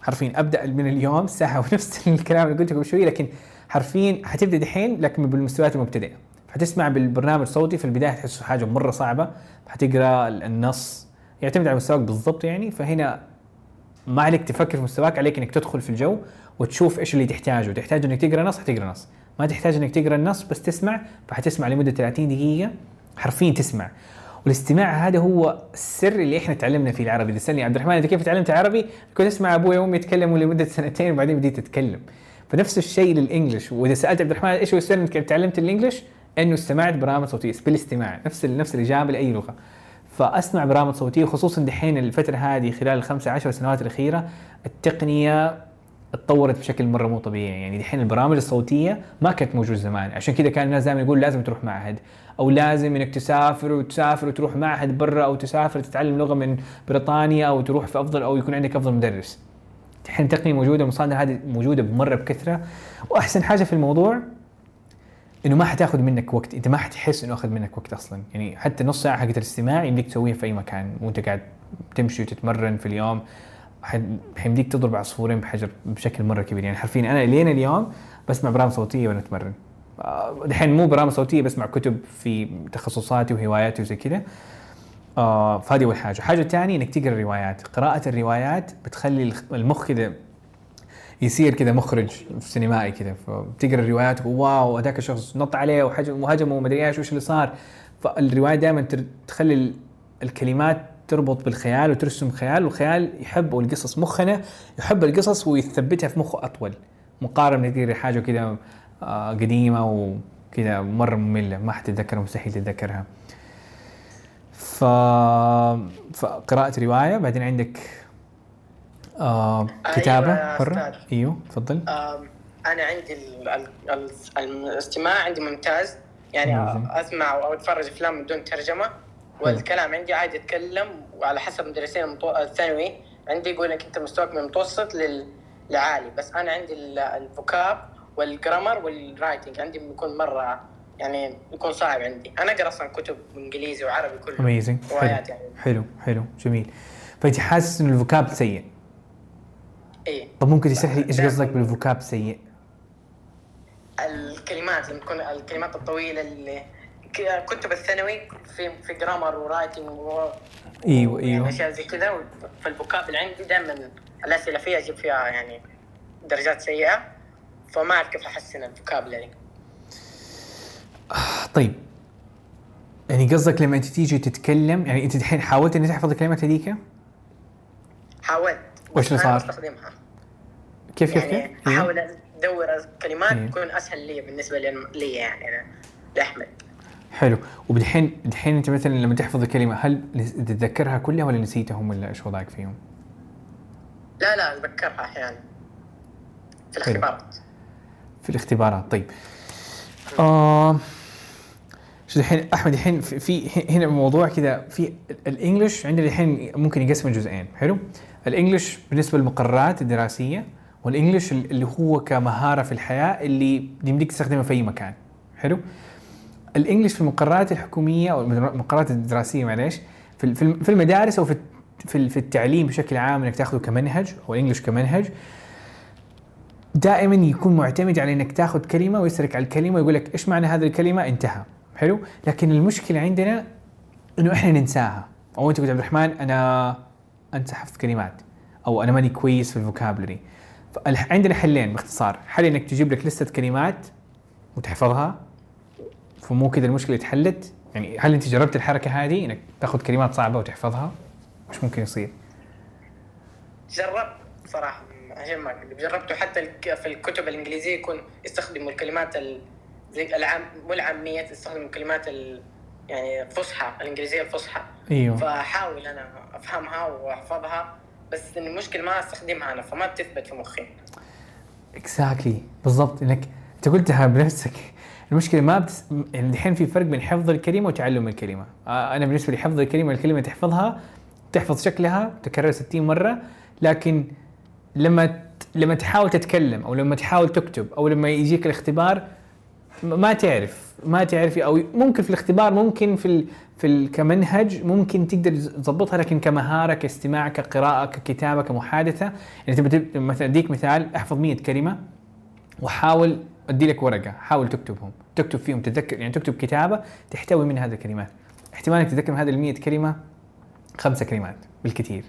حرفيا أبدأ من اليوم ساعة *laughs* ونفس الكلام اللي قلته قبل شوي لكن حرفيا حتبدأ دحين لكن بالمستويات المبتدئة. حتسمع بالبرنامج صوتي في البداية تحس حاجة مرة صعبة. حتقرأ النص يعتمد على مستواك بالضبط يعني. فهنا ما عليك تفكر في مستواك عليك إنك تدخل في الجو وتشوف إيش اللي تحتاجه. تحتاج إنك تقرأ نص حتقرأ نص. ما تحتاج إنك تقرأ النص بس تسمع فحتسمع لمدة 30 دقيقة حرفيا تسمع. والاستماع هذا هو السر اللي إحنا تعلمنا فيه العربي. إذا سألني عبد الرحمن أنت كيف تعلمت عربي؟ كنت أسمع أبوي وأمي يتكلموا لمدة سنتين وبعدين بديت أتكلم. فنفس الشيء للانجلش وإذا سألت عبد الرحمن إيش هو السر إنك تعلمت الانجلش؟ إنه استمعت برامج صوتية بالإستماع. نفس نفس الإجابة لأي لغة. فأسمع برامج صوتية خصوصا دحين الفترة هذه خلال الخمسة عشر سنوات الأخيرة التقنية اتطورت بشكل مرة مو طبيعي. يعني الحين البرامج الصوتية ما كانت موجودة زمان. عشان كذا كان الناس دائما يقول لازم تروح معهد أو لازم إنك تسافر وتسافر وتروح معهد برا أو تسافر تتعلم لغة من بريطانيا أو تروح في أفضل أو يكون عندك أفضل مدرس. الحين التقنية موجودة المصادر هذه موجودة بمرة بكثرة. وأحسن حاجة في الموضوع إنه ما حتاخذ منك وقت. أنت ما حتحس إنه أخذ منك وقت أصلا. يعني حتى نص ساعة حقت الاستماع يمديك تسويها في أي مكان. وانت قاعد تمشي وتتمرن في اليوم. حيمديك تضرب عصفورين بحجر بشكل مرة كبير. يعني حرفيا أنا لين اليوم بسمع برامج صوتية وأنا أتمرن. آه، الحين مو برامج صوتية بسمع كتب في تخصصاتي وهواياتي وزي كذا. آه فهذه أول حاجة، الحاجة الثانية إنك تقرأ روايات، قراءة الروايات بتخلي المخ كذا يصير كذا مخرج سينمائي كذا. فبتقرا الروايات واو هذاك الشخص نط عليه وهجم وهجمه ومدري إيش وش اللي صار. فالرواية دائما تخلي ال- الكلمات تربط بالخيال وترسم خيال والخيال يحب والقصص مخنا يحب القصص ويثبتها في مخه أطول. مقارنة تقرا حاجة كذا آه، قديمة وكذا مرة مملة ما حتتذكرها مستحيل تتذكرها. ف... فقراءة رواية بعدين عندك آه أيوة يا حرة؟ أستاذ. إيوه تفضل. آم، أنا عندي ال- ال- ال- الاستماع عندي ممتاز. يعني. أسمع أو أتفرج أفلام بدون ترجمة. والكلام عندي عادي أتكلم وعلى حسب مدرسين الثانوي. عندي يقول لك أنت مستواك من المتوسط لل- لعالي بس أنا عندي ال- ال vocab وال grammar وال writing عندي بيكون مرة يعني يكون صعب عندي. أنا أقرأ أصلا كتب إنجليزي وعربي كله amazing حلو. يعني. حلو حلو. جميل. فأنت حاسس انه ال vocab سيء؟ اي طب ممكن تشرح لي إيش. قصدك بال vocab سيء؟ الكلمات لما تكون الكلمات الطويلة اللي ك- كتب الثانوي في في grammar و writing و إيوه يعني إيوه أشياء زي كذا فال vocab اللي عندي دائما الأسئلة فيها أجيب فيها يعني درجات سيئة فما أعرف كيف أحسن ال vocabulary طيب يعني قصدك لما أنت تيجي تتكلم يعني أنت الحين حاولت إنك تحفظ الكلمات هذيك؟ حاولت وإيش اللي صار؟ كيف كيف يعني كيف؟ أحاول أدور كلمات إيه. تكون أسهل لي بالنسبة لي- يعني أنا لأحمد. حلو. وبالحين الحين أنت مثلا لما تحفظ الكلمة هل تتذكرها كلها ولا نسيتهم ولا إيش وضعك فيهم؟ لا لا أتذكرها أحيانا. في. الاختبارات. في الاختبارات. طيب. آه شو الحين؟ أحمد الحين في, في هنا موضوع كذا في الإنجليش عندنا الحين ممكن يقسم جزئين. حلو. الإنجليش بالنسبة للمقررات الدراسية والإنجليش اللي هو كمهارة في الحياة اللي يمديك تستخدمها في أي مكان. حلو؟ الإنجليش في المقررات الحكومية أو المقررات الدراسية معليش في ال- في الم- في المدارس أو في في ال- في التعليم بشكل عام إنك تاخذه كمنهج أو إنجليش كمنهج دائما يكون معتمد على إنك تاخذ كلمة ويسرك على الكلمة ويقول لك إيش معنى هذه الكلمة؟ انتهى. حلو؟ لكن المشكلة عندنا إنه إحنا ننساها. أو أنت قلت عبد الرحمن أنا انسى حفظ كلمات. أو أنا ماني كويس في الفوكابلري عندنا حلين باختصار. حل إنك تجيب لك لستة كلمات وتحفظها. فمو كذا المشكلة اتحلت يعني هل أنت جربت الحركة هذه؟ إنك تاخذ كلمات صعبة وتحفظها؟ إيش ممكن يصير. جربت صراحة. أكذب. جربته حتى في الكتب الإنجليزية يكون يستخدموا الكلمات ال... زي العام مو العامية تستخدم الكلمات ال... يعني الفصحى الإنجليزية الفصحى. أيوه. فأحاول أنا أفهمها وأحفظها بس المشكلة ما أستخدمها أنا فما بتثبت في مخي. اكزاكتلي بالضبط. إنك أنت قلتها بنفسك. المشكلة ما بتس... الحين في فرق بين حفظ الكلمة وتعلم الكلمة. أنا بالنسبة لي حفظ الكلمة الكلمة تحفظها تحفظ شكلها تكرر 60 مرة لكن لما ت... لما تحاول تتكلم أو لما تحاول تكتب أو لما يجيك الاختبار ما تعرف. ما تعرف أو ممكن في الاختبار ممكن في ال... في ال... كمنهج ممكن تقدر تظبطها لكن كمهارة كاستماع كقراءة ككتابة كمحادثة. يعني تبي تب- مثلا أديك مثال احفظ 100 كلمة وحاول أدي لك ورقة حاول تكتبهم تكتب فيهم تتذكر يعني تكتب كتابة تحتوي من هذه الكلمات. احتمال انك تتذكر من هذه ال 100 كلمة خمسة كلمات بالكثير.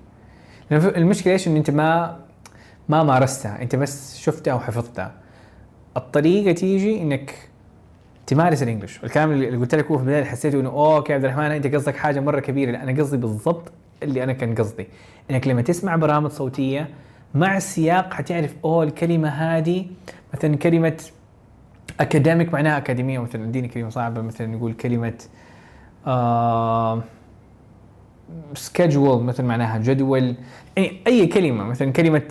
المشكلة إيش؟ إن أنت ما ما مارستها أنت بس شفتها وحفظتها. الطريقة تيجي إنك تمارس الإنجليش. الكلام اللي قلت لك هو في البداية حسيته إنه أوكي عبد الرحمن أنت قصدك حاجة مرة كبيرة. لا أنا قصدي بالضبط اللي أنا كان قصدي. إنك لما تسمع برامج صوتية مع السياق حتعرف أوه الكلمة هذه مثلا كلمة academic معناها أكاديمية مثلا اديني كلمه صعبه مثلا نقول كلمة آه مثلا معناها جدول. يعني أي كلمة مثلا كلمة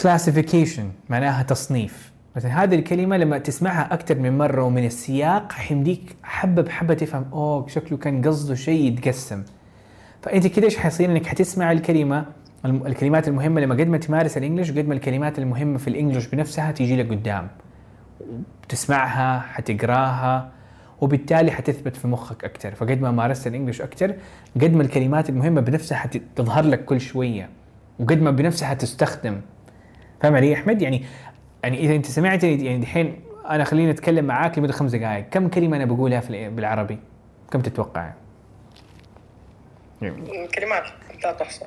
classification معناها تصنيف. مثلا هذه الكلمة لما تسمعها أكثر من مرة ومن السياق حيمديك حبة بحبة تفهم أوه شكله كان قصده شيء يتقسم. فأنت كده إيش حيصير؟ إنك حتسمع الكلمة الم- الكلمات المهمة لما قد ما تمارس الإنجليش قد ما الكلمات المهمة في الإنجليش بنفسها تيجي لك قدام. تسمعها حتقراها وبالتالي حتثبت في مخك أكثر فقد ما مارست الإنجليش أكثر قد ما الكلمات المهمة بنفسها حتظهر لك كل شوية وقد ما بنفسها حتستخدم فاهم علي أحمد؟ يعني يعني إذا أنت سمعتني يعني دحين أنا خليني أتكلم معاك لمدة خمس دقائق كم كلمة أنا بقولها في بالعربي؟ كم تتوقع؟ كلمات لا تحصى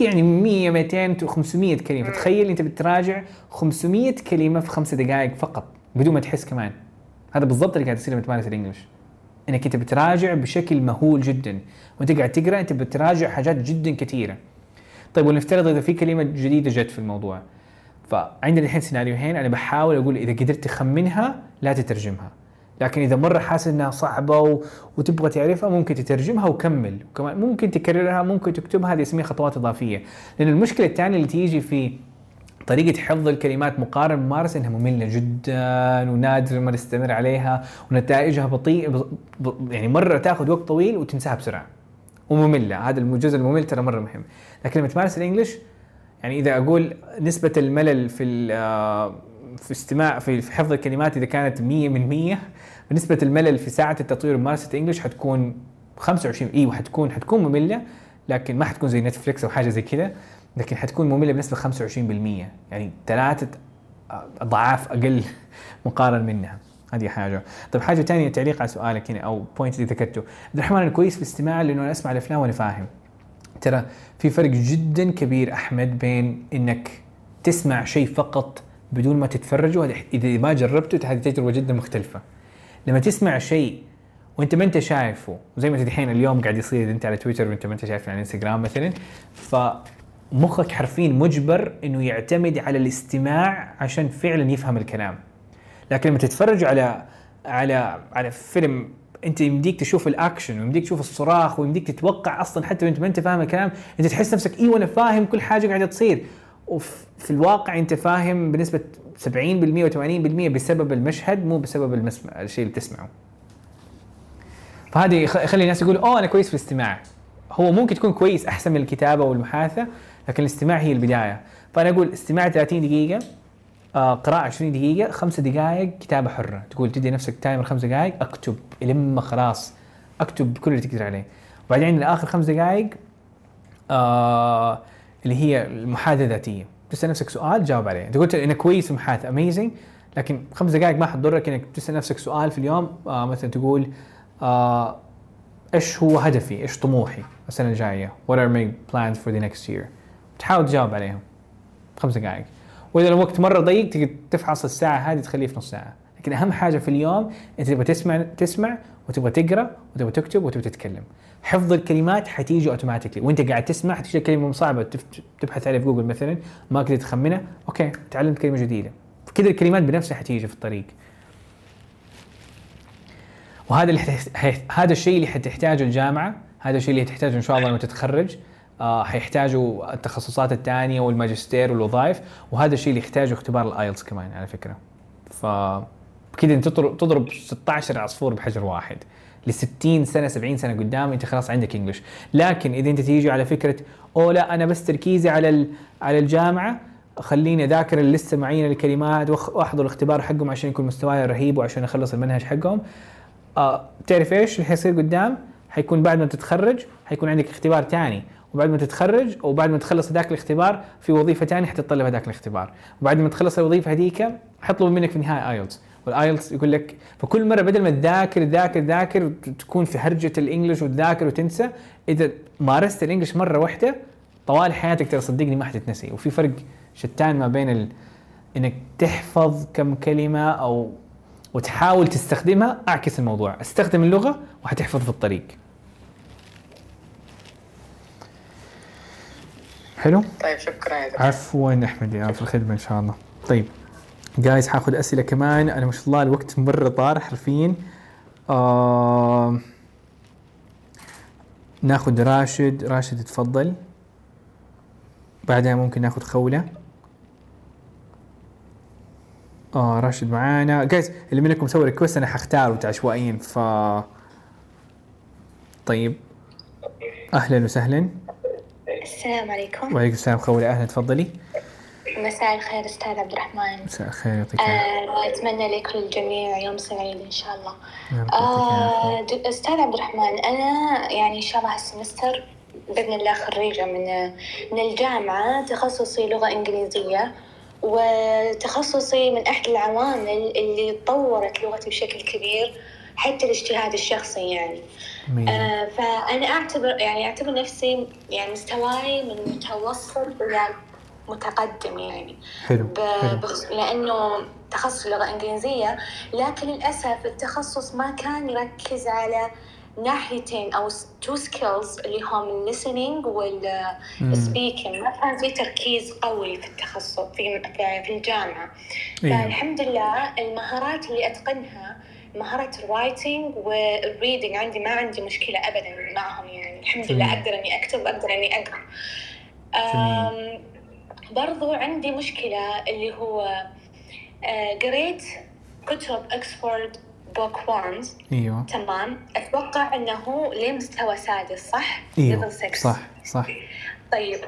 يعني 100 200 500 كلمة. فتخيل أنت بتراجع 500 كلمة في خمس دقائق فقط بدون ما تحس كمان. هذا بالضبط اللي قاعد يصير لما تمارس الإنجليش. إنك أنت بتراجع بشكل مهول جدا. وأنت قاعد تقرأ أنت بتراجع حاجات جدا كثيرة. طيب ولنفترض إذا في كلمة جديدة جت في الموضوع. فعندنا الحين سيناريوهين أنا بحاول أقول إذا قدرت تخمنها لا تترجمها. لكن إذا مرة حاسس إنها صعبة و... وتبغى تعرفها ممكن تترجمها وكمل. وكمان ممكن تكررها ممكن تكتبها هذه اسمها خطوات إضافية. لأن المشكلة الثانية اللي تيجي في طريقة حفظ الكلمات مقارنة بالممارسة إنها مملة جدا ونادر ما نستمر عليها ونتائجها بطيئة. يعني مرة تاخذ وقت طويل وتنساها بسرعة. ومملة. هذا الجزء الممل ترى مرة مهم. لكن لما تمارس الإنجليش يعني إذا أقول نسبة الملل في آه، في استماع في حفظ الكلمات إذا كانت 100 من 100 ونسبة الملل في ساعة التطوير وممارسة ال English حتكون 25 أيوه حتكون حتكون مملة لكن ما حتكون زي نتفليكس أو حاجة زي كذا لكن حتكون مملة بنسبة 25% يعني ثلاثة أضعاف أقل *laughs* مقارنة منها. هذه حاجة. طيب حاجة ثانية تعليق على سؤالك هنا أو point اللي ذكرته. عبد الرحمن أنا كويس في الاستماع لأنه أنا أسمع الأفلام وأنا فاهم. ترى في فرق جدا كبير أحمد بين إنك تسمع شيء فقط بدون ما تتفرجه إذا ما جربته هذه تجربة جدا مختلفة. لما تسمع شيء وأنت ما أنت شايفه وزي ما انت اليوم قاعد يصير أنت على تويتر وأنت ما أنت شايفه على إنستغرام مثلا فمخك حرفيا مجبر إنه يعتمد على الاستماع عشان فعلا يفهم الكلام. لكن لما تتفرج على على على فيلم أنت يمديك تشوف الأكشن ويمديك تشوف الصراخ ويمديك تتوقع أصلا حتى وأنت ما أنت فاهم الكلام. أنت تحس نفسك أيوه أنا فاهم كل حاجة قاعدة تصير. وفي الواقع أنت فاهم بنسبة 70% و80% بسبب المشهد مو بسبب المسمع الشيء اللي تسمعه فهذه يخ- يخلي الناس يقولوا أوه أنا كويس في الاستماع. هو ممكن تكون كويس أحسن من الكتابة والمحادثة لكن الاستماع هي البداية. فأنا أقول استماع 30 دقيقة. قراءة 20 دقيقة خمس دقائق كتابة حرة. تقول تدي نفسك تايمر خمس دقائق اكتب لما خلاص. اكتب كل اللي تقدر عليه. وبعدين عندنا اخر خمس دقائق آه اللي هي المحادثة الذاتية. تسأل نفسك سؤال جاوب عليه. أنت قلت انك كويس في المحادثة اميزنج لكن خمس دقائق ما حتضرك إنك تسأل نفسك سؤال في اليوم. آه مثلا تقول آه إيش هو هدفي؟ إيش طموحي السنة الجاية؟ What are my plans for the next year؟ تحاول تجاوب عليهم. خمس دقائق وإذا الوقت مرة ضيق تقدر تفحص الساعة هذه تخليه في نص ساعة. لكن أهم حاجة في اليوم أنت تبغى تسمع تسمع وتبغى تقرأ وتبغى تكتب وتبغى تتكلم. حفظ الكلمات حتيجي automatically وأنت قاعد تسمع حتيجي كلمة صعبة. تبحث عليها في جوجل مثلا ما قدرت تخمنها okay تعلمت كلمة جديدة. كذا الكلمات بنفسها حتيجي في الطريق. وهذا اللي هذا الشيء اللي حتحتاجه الجامعة هذا الشيء اللي حتحتاجه إن شاء الله لما تتخرج. حيحتاجوا التخصصات الثانية والماجستير والوظائف وهذا الشيء اللي يحتاجه اختبار ال IELTS كمان على فكرة. ف كذا أنت تضرب تضرب 16 عصفور بحجر واحد. ل 60 سنة 70 سنة قدام أنت خلاص عندك انجلش لكن إذا أنت تيجي على فكرة أو لا أنا بس تركيزي على على الجامعة خليني أذاكر اللسته معينه للكلمات وأخ- وأحضر الاختبار حقهم عشان يكون مستواي رهيب وعشان أخلص المنهج حقهم. آه تعرف إيش اللي حيصير قدام؟ حيكون بعد ما تتخرج حيكون عندك اختبار ثاني وبعد ما تتخرج وبعد ما تخلص هذاك الاختبار في وظيفة ثانية حتتطلب هذاك الاختبار. وبعد ما تخلص الوظيفة هذيك حيطلبوا منك في النهايه IELTS وال IELTS يقول لك فكل مرة بدل ما تذاكر تذاكر تذاكر تكون في هرجة ال English وتذاكر وتنسى إذا مارست ال English مرة واحدة طوال حياتك ترى صدقني ما حتتنسي. وفي فرق شتان ما بين ال... إنك تحفظ كم كلمة أو وتحاول تستخدمها أعكس الموضوع. أستخدم اللغة وحتحفظ في الطريق. حلو؟ طيب شكرا يا دكتور. عفوا أحمد يا في الخدمة إن شاء الله. طيب جايز حاخذ أسئلة كمان. أنا ما شاء الله الوقت مره طار حرفيا آه ناخذ راشد. راشد تفضل. بعدها ممكن ناخذ خولة. آه راشد معانا. جايز اللي منكم سوى ريكوست أنا حختاره عشوائيا ف طيب. أهلا وسهلا. السلام عليكم. وعليكم السلام خولي أهلا تفضلي. مساء الخير أستاذ عبد الرحمن. مساء الخير يعطيك. آه، أتمنى لك وللجميع يوم سعيد إن شاء الله. آه، أستاذ عبد الرحمن أنا يعني إن شاء الله هالسمستر بإذن الله خريجة من من الجامعة تخصصي لغة إنجليزية وتخصصي من أحد العوامل اللي طورت لغتي بشكل كبير حتى الاجتهاد الشخصي يعني. آه، فأنا أعتبر يعني أعتبر نفسي يعني مستواي من متوسط إلى متقدم يعني حلو بخص... لأنه تخصص لغة إنجليزية لكن للأسف التخصص ما كان يركز على ناحيتين أو two skills اللي هم listening وال مم. speaking ما كان في تركيز قوي في التخصص في في- الجامعة أيوه. فالحمد لله المهارات اللي أتقنها مهارة ال writing وال reading عندي ما عندي مشكلة أبدا معهم يعني. الحمد لله. أقدر إني أكتب وأقدر إني أقرأ. برضو عندي مشكلة اللي هو آه، قريت كتب Oxford Bookworms أيوه. تمام. أتوقع أنه لمستوى سادس صح؟ أيوه Level 6. صح صح. طيب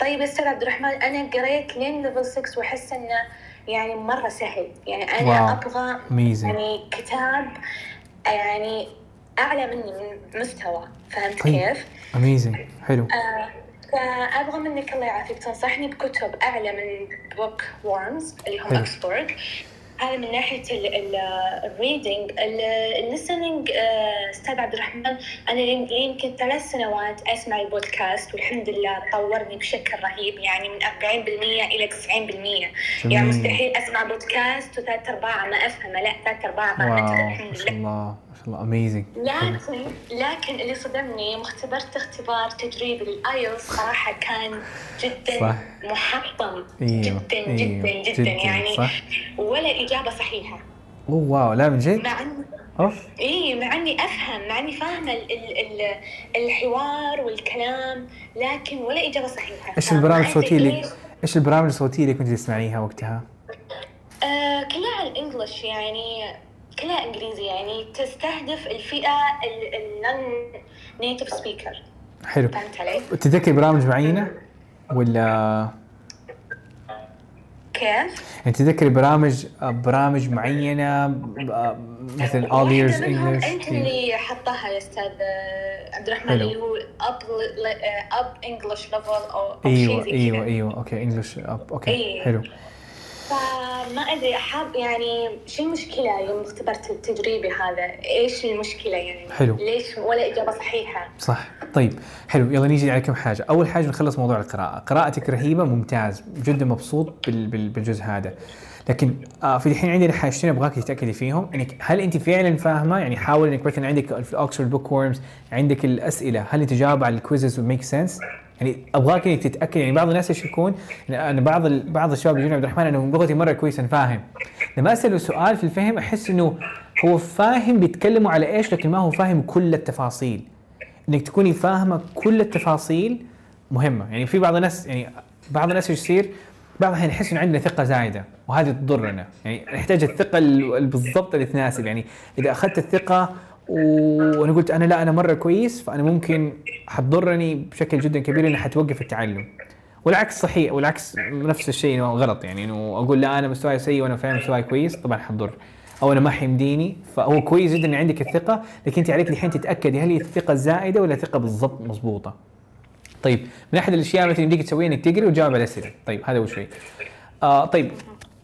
طيب أستاذ عبد الرحمن أنا قريت لين level 6 وأحس إنه يعني مرة سهل يعني أنا wow. أبغى Amazing. يعني كتاب يعني أعلى مني من مستوى فهمت طيب. كيف؟ amazing حلو آه فأبغى منك الله يعافيك تنصحني بكتب أعلى من Bookworms اللي هم حلو. هذا من ناحية ال reading ال listening أستاذ عبد الرحمن أنا يمكن ثلاث سنوات أسمع البودكاست والحمد لله طورني بشكل رهيب يعني من 40% إلى 90% يعني. مستحيل أسمع بودكاست وثلاث ارباع ما أفهمه لا ثلاث ارباع فهمته wow ما الحمد لله. الله amazing لكن لكن اللي صدمني اختبرت اختبار تدريبي لل IELTS صراحة كان جدا صح. محطم. أيوه جدا أيوه جدا. جدا يعني صح. ولا إجابة صحيحة. أوه wow لا من جد؟ مع اني أوف. اي مع إني أفهم مع إني فاهمة ال ال ال الحوار والكلام لكن ولا إجابة صحيحة. إيش البرامج الصوتية اللي. إيش البرامج الصوتية اللي كنت تسمعيها وقتها؟ آه كلها على ال English يعني كلها إنجليزي يعني تستهدف الفئة ال non-native speaker حلو فهمت علي؟ تتذكري برامج معينة ولا كيف؟ يعني تتذكري برامج برامج معينة مثل واحدة منهم English أنت اللي حطها يا أستاذ عبد الرحمن. اللي هو Up Up English Level أو إيوه شيء زي كذا. إيوه أيوه okay English okay إيه. حلو فما أدري أحب يعني شو المشكلة يوم اختبرت التدريبي هذا؟ إيش المشكلة يعني؟ حلو. ليش ولا إجابة صحيحة؟ صح. طيب حلو. يلا نيجي على كم حاجة. أول حاجة نخلص موضوع القراءة. قراءتك رهيبة ممتاز جدا مبسوط بال بال بالجزء هذا. لكن آه في الحين عندنا حاجتين أبغاك تتأكدي فيهم. إنك هل أنت فعلا فاهمة؟ يعني حاول إنك مثلا عندك في ال Oxford Bookworms عندك الأسئلة. هل انت جاوب على ال quizzes و make sense؟ يعني أبغاك انك تتأكد يعني بعض الناس إيش يكون؟ يعني أنا بعض ال- بعض الشباب يجوني عبد الرحمن إنه لغتي مرة كويس أنا فاهم. لما أسأله سؤال في الفهم أحس إنه هو فاهم بيتكلموا على إيش لكن ما هو فاهم كل التفاصيل. إنك تكوني فاهمة كل التفاصيل مهمة. يعني في بعض الناس يعني بعض الناس إيش يصير؟ بعض الأحيان نحس إنه عندنا ثقة زايدة وهذه تضرنا. يعني نحتاج الثقة ال- ال- بالضبط اللي تناسب. يعني إذا أخذت الثقة وأنا قلت أنا لا أنا مرة كويس فأنا ممكن حتضرني بشكل جدا كبير إنها حتوقف التعلم. والعكس صحيح والعكس نفس الشيء غلط. يعني إنه أقول لا أنا مستواي سيء وأنا فعلا مستواي كويس طبعا حتضر. أو أنا ما حيمديني فهو كويس جدا ان عندك الثقة لكن أنت عليك الحين تتأكدي هل هي الثقة الزائدة ولا ثقه بالضبط مضبوطة. طيب من أحد الأشياء مثلا يمديك تسويها إنك تقري وتجاوب على الأسئلة. طيب هذا أول شيء. آه طيب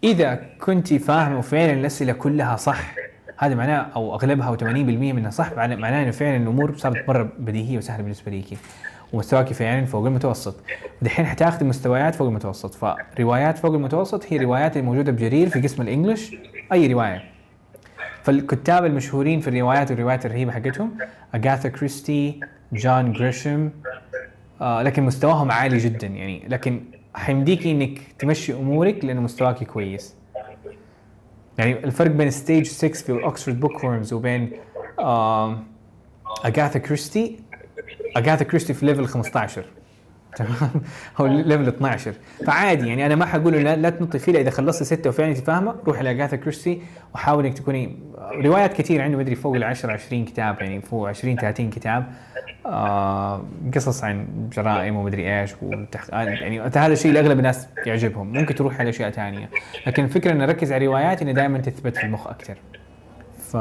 إذا كنت فاهمة وفعلا الأسئلة كلها صح هذا معناه أو أغلبها أو 80% منها صح معناه إنه فعلا الأمور صارت مرة بديهية وسهلة بالنسبة ليكي. ومستواك فعلا فوق المتوسط. دحين حتاخذي مستويات فوق المتوسط. فروايات فوق المتوسط هي روايات الموجوده بجرير في قسم الإنجليش أي رواية. فالكتاب المشهورين في الروايات والروايات الرهيبة حقتهم أغاثا كريستي جون جريشم آه لكن مستواهم عالي جدا يعني. لكن حيمديكي إنك تمشي أمورك لأنه مستواك كويس. يعني الفرق بين stage 6 في Oxford Bookworms وبين اغاثا كريستي اغاثا كريستي في level 15 *laughs* تمام؟ هو level 12 فعادي يعني أنا ما حقول لا, لا تنطي فيه إذا خلصت ستة وفعلا أنت فاهمة روح على اجاثا كريستي وحاول إنك تكوني روايات كثير عنده مدري فوق ال 10 20 كتاب يعني فوق 20 30 كتاب. آه قصص عن جرائم ومدري إيش وتحت يعني هذا الشيء لأغلب الناس يعجبهم. ممكن تروح على أشياء ثانية لكن الفكرة ان نركز على روايات إنه دائما تثبت في المخ أكثر ف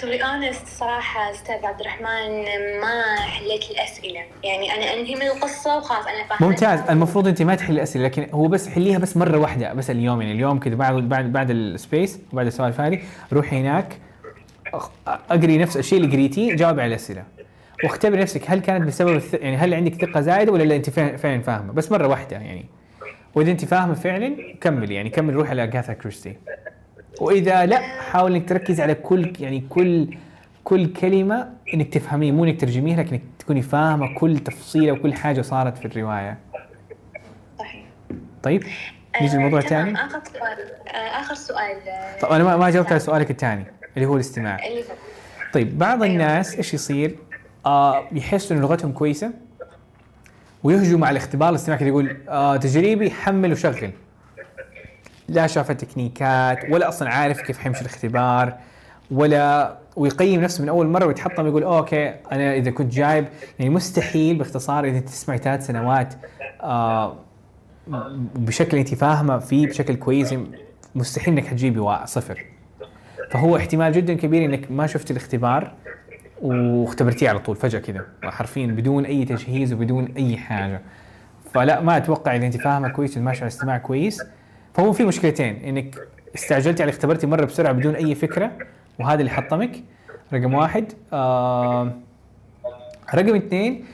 to be honest صراحة أستاذ عبد الرحمن ما حليت الأسئلة، يعني أنا أنهي من القصة وخلاص أنا فاهمة. ممتاز. المفروض أنت ما تحل الأسئلة لكن هو بس حليها بس مرة واحدة بس اليوم. يعني اليوم كذا بعد بعد بعد ال space وبعد السوالف هذه روحي هناك أقري نفس الشيء اللي قريتيه جاوبي على الأسئلة. واختبري نفسك هل كانت بسبب الث... يعني هل عندك ثقة زايدة ولا لا؟ أنت فعلا فعلا فاهمة. بس مرة واحدة يعني. وإذا أنت فاهمة فعلا كملي يعني كمل روح على اغاثا كريستي. وإذا لا حاول إنك تركز على كل يعني كل كل كلمة إنك تفهميه. مو إنك ترجميها لكن تكوني فاهمة كل تفصيلة وكل حاجة صارت في الرواية. صحيح. طيب نيجي للموضوع آه، تمام، الثاني آخر سؤال آه، آخر سؤال. آه، طب أنا ما ما جاوبت على سؤالك الثاني اللي هو الاستماع. طيب بعض أيوة. الناس إيش يصير؟ آه يحسوا إن لغتهم كويسة ويهجموا على الاختبار الاستماع كذا يقول آه تجريبي حمل وشغل. لا شاف التكنيكات ولا أصلا عارف كيف حيمشي الاختبار ولا ويقيم نفسه من أول مرة ويتحطم يقول أوكي أنا إذا كنت جايب يعني مستحيل باختصار إذا تسمعي ثلاث سنوات آه بشكل أنت فاهمة فيه بشكل كويس مستحيل إنك حتجيبي صفر. فهو احتمال جدا كبير إنك ما شفت الاختبار واختبرتيه على طول فجأة كذا حرفيا بدون أي تجهيز وبدون أي حاجة. فلا ما أتوقع إذا أنت فاهمة كويس وماشي على الاستماع كويس فهو في مشكلتين إنك استعجلتي على اختبرتي مرة بسرعة بدون أي فكرة وهذا اللي حطمك. رقم واحد آه رقم اثنين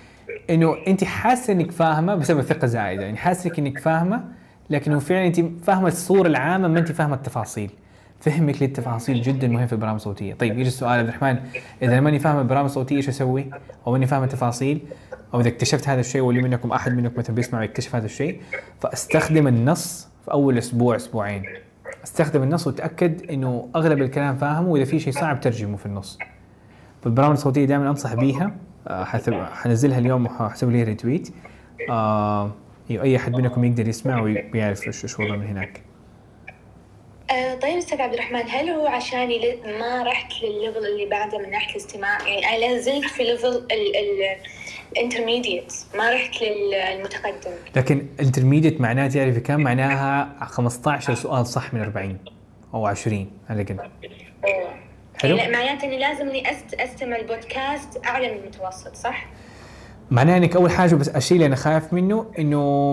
إنه أنت حاسة إنك فاهمة بسبب ثقه زايده يعني حاسك انك فاهمة لكنه فعلا أنت فاهمة الصورة العامة ما أنت فاهمة التفاصيل. فهمك للتفاصيل جدا مهم في البرامج الصوتيه طيب يجي السؤال عبد الرحمن؟ إذا ماني فاهم البرامج الصوتيه إيش أسوي؟ أو ماني فاهم التفاصيل أو إذا اكتشفت هذا الشيء واللي منكم احد منكم مثلا بيسمع ويكتشف هذا الشيء فأستخدم النص في أول أسبوع أسبوعين. أستخدم النص وتاكد إنه أغلب الكلام فاهمه وإذا في شيء صعب ترجمه في النص. فالبرامج الصوتية دائما أنصح بيها آه، حنزلها اليوم وحسوي لي retweet. آه اي أحد منكم يقدر يسمع ويعرف إيش وضعه من هناك. آه، طيب أستاذ عبد الرحمن هل هو عشاني ل- ما رحت للل level اللي بعده من ناحية الاستماع؟ يعني أنا لا زلت في level ال intermediate ما رحت للمتقدم لكن انترميديت معناه تعرفي كم معناها 15 سؤال صح من 40 أو 20 على الأقل حلو. يعني معناته إني لازم إني. أستمع البودكاست أعلى من المتوسط صح؟ معناه إنك أول حاجة بس الشيء اللي أنا خايف منه إنه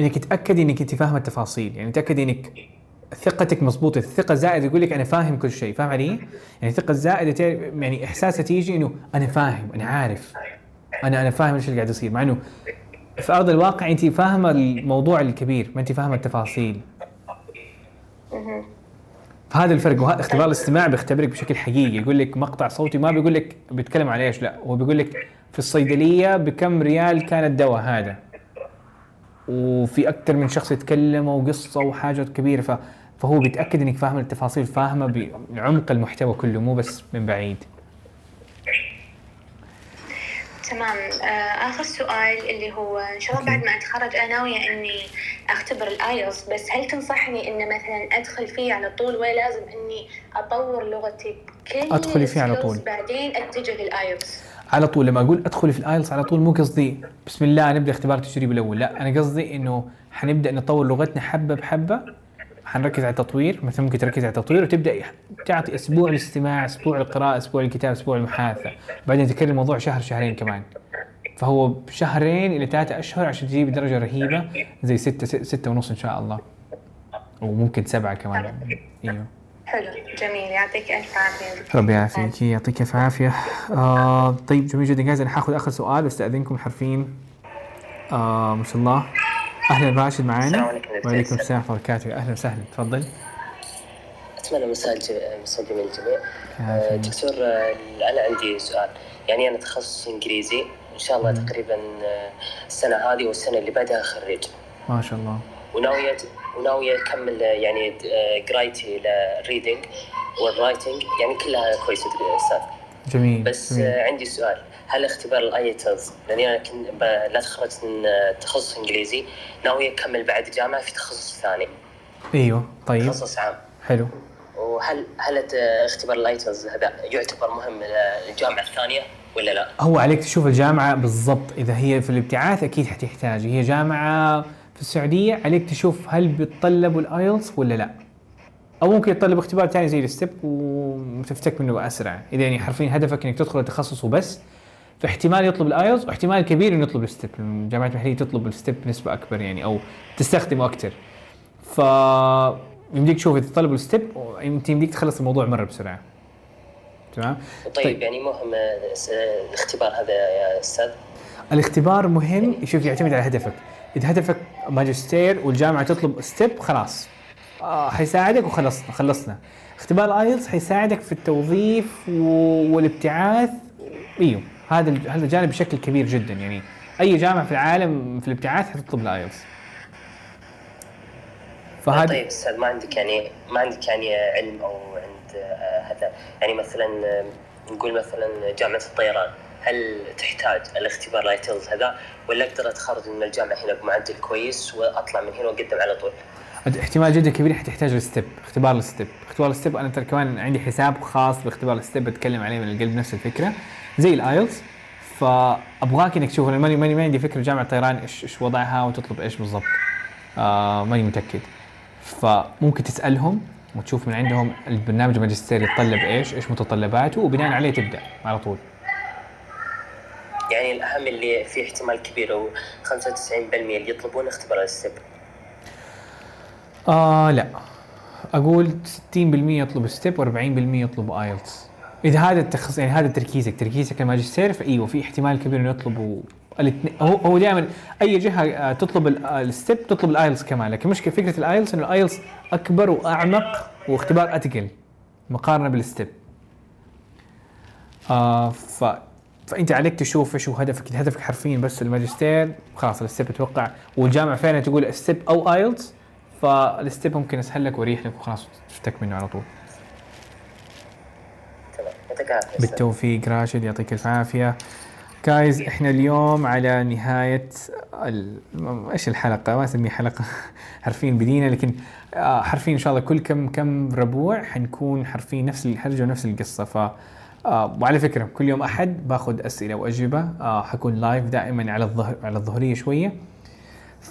إنك تاكدي إنك أنت فاهمة التفاصيل يعني تاكدي إنك ثقتك مضبوطة الثقة الزائدة يقول لك أنا فاهم كل شيء فاهم علي يعني الثقة الزائدة يعني إحساسها تيجي إنه أنا فاهم أنا عارف أنا أنا فاهم إيش اللي قاعد يصير مع إنه في أرض الواقع انت فاهمة الموضوع الكبير ما انت فاهمة التفاصيل. فهذا الفرق وهذا اختبار الاستماع بيختبرك بشكل حقيقي يقول لك مقطع صوتي ما بيقول لك بيتكلم على إيش لا هو بيقول لك في الصيدلية بكم ريال كان الدواء هذا؟ وفي أكثر من شخص يتكلم وقصة وحاجات كبيرة ف فهو بيتأكد إنك فاهمة التفاصيل فاهمة بعمق المحتوى كله مو بس من بعيد. تمام. آه، آخر سؤال اللي هو إن شاء الله بعد ما أتخرج أنا ناويه إني أختبر ال IELTS بس هل تنصحني ان مثلا أدخل فيه على طول ولا لازم إني أطور لغتي كل أدخلي فيه على طول. بعدين أتجه لل IELTS؟ على طول. لما أقول أدخلي في ال IELTS على طول مو قصدي بسم الله نبدا اختبار التجريبي الأول لا أنا قصدي إنه حنبدأ نطور لغتنا حبة بحبة حنركز على التطوير مثلا ممكن تركز على التطوير وتبدأ تعطي أسبوع للاستماع أسبوع للقراءه أسبوع للكتاب أسبوع للمحادثه بعدين تكرر الموضوع شهر شهرين كمان. فهو بشهرين إلى ثلاثة أشهر عشان تجيب درجة رهيبة زي ستة ستة ونص إن شاء الله. وممكن سبعة كمان. أيوه. حلو. جميل. يعطيك ألف عافية. ربي يعافيك. يعطيك ألف عافية. آه طيب جميل جدا. جاهز؟ أنا حاخذ آخر سؤال. واستاذنكم حرفين. آه ما شاء الله. أهلا راشد معانا. عليكم. وعليكم السلام ورحمة الله وبركاته. أهلا وسهلا. تفضل. أتمنى مساء مساء جميل الجميع. آه، دكتور آه، أنا عندي سؤال. يعني أنا تخصص إنجليزي. ان شاء الله تقريبا آه، السنة هذه والسنة اللي بعدها خريج. ما شاء الله. وناوية أكمل آه، يعني قرايتي لل reading وال writing يعني كلها كويسة يا أستاذ. جميل بس جميل. عندي سؤال. هل اختبار ال IELTS لاني أنا كنت لا تخرجت من آه، تخصص إنجليزي ناوي اكمل بعد جامعة في تخصص ثاني. أيوه طيب. تخصص عام. حلو. وهل هل اختبار ال IELTS هذا يعتبر مهم للجامعة الثانية ولا لا؟ هو عليك تشوف الجامعة بالضبط. إذا هي في الابتعاث أكيد حتحتاج. هي جامعة في السعودية عليك تشوف هل بيتطلبوا ال IELTS ولا لا. أو ممكن يتطلب اختبار ثاني زي ال STEP وتفتك منه أسرع إذا يعني حرفيا هدفك إنك تدخل التخصص وبس فاحتمال يطلب ال IELTS واحتمال كبير إنه يطلب ال STEP. الجامعات المحلية تطلب ال STEP بنسبة أكبر يعني أو تستخدمه أكثر ف يمديك تشوف إذا طلبوا ال STEP يمديك يمديك تخلص الموضوع مرة بسرعة. تمام؟ طيب, طيب. يعني مهم الاختبار هذا يا أستاذ. الاختبار مهم. شوف يعتمد على هدفك. إذا هدفك ماجستير والجامعة تطلب STEP خلاص. آه حيساعدك وخلصنا خلصنا. اختبار IELTS حيساعدك في التوظيف والابتعاث. إيوه. هذا هذا الجانب بشكل كبير جدا. يعني أي جامعة في العالم في الابتعاث حتطلب ال IELTS فهذا طيب أستاذ ما عندك يعني ما عندك يعني علم أو عند آه، هذا؟ يعني مثلا آه، نقول مثلا جامعة الطيران هل تحتاج الاختبار ال IELTS هذا؟ ولا أقدر أتخرج من الجامعة هنا بمعدل كويس وأطلع من هنا وأقدم على طول؟ احتمال جدا كبير حتحتاج ال STEP اختبار ال STEP اختبار ال STEP أنا ترى كمان عندي حساب خاص باختبار ال STEP بتكلم عليه من القلب نفس الفكرة. زي ال IELTS فأبغاك إنك تشوف أنا ماني ما عندي فكرة جامعه الطيران إيش إيش وضعها وتطلب إيش بالضبط. آه ماني متأكد. فممكن تسألهم وتشوف من عندهم البرنامج الماجستير يتطلب إيش إيش متطلباته وبناء عليه تبدأ على طول. يعني الأهم اللي فيه احتمال كبير أو 95% اللي يطلبون اختبار ال STEP آه لا. أقول 60% يطلب STEP و40% يطلب IELTS. إذا هذا التخصص يعني هذا تركيزك. تركيزك الماجستير فايوه في احتمال كبير إنه يطلبوا الاثنين. هو هو دائما أي جهة آه، تطلب آه، ال STEP تطلب ال IELTS كمان. لكن مشكلة فكرة ال IELTS إنه ال IELTS أكبر وأعمق واختبار اثقل مقارنة بال STEP. آه ف فأنت عليك تشوف إيش هو هدفك. اذا هدفك حرفيا بس الماجستير. خلاص ال STEP أتوقع والجامعة فعلا تقول STEP أو IELTS. فال STEP ممكن اسهل لك واريح لك وخلاص تفتك منه على طول. بالتوفيق راشد يعطيك الف عافية. guys إحنا اليوم على نهاية ال... إيش الحلقة؟ ما أسميها حلقة *laughs* حرفيا بدينا لكن آه، حرفيا إن شاء الله كل كم كم ربوع حنكون حرفيا نفس الحرجه ونفس القصة. ف آه وعلى فكرة كل يوم أحد باخذ أسئلة وأجوبة. آه حكون live دائما على الظهر على الظهرية شوية.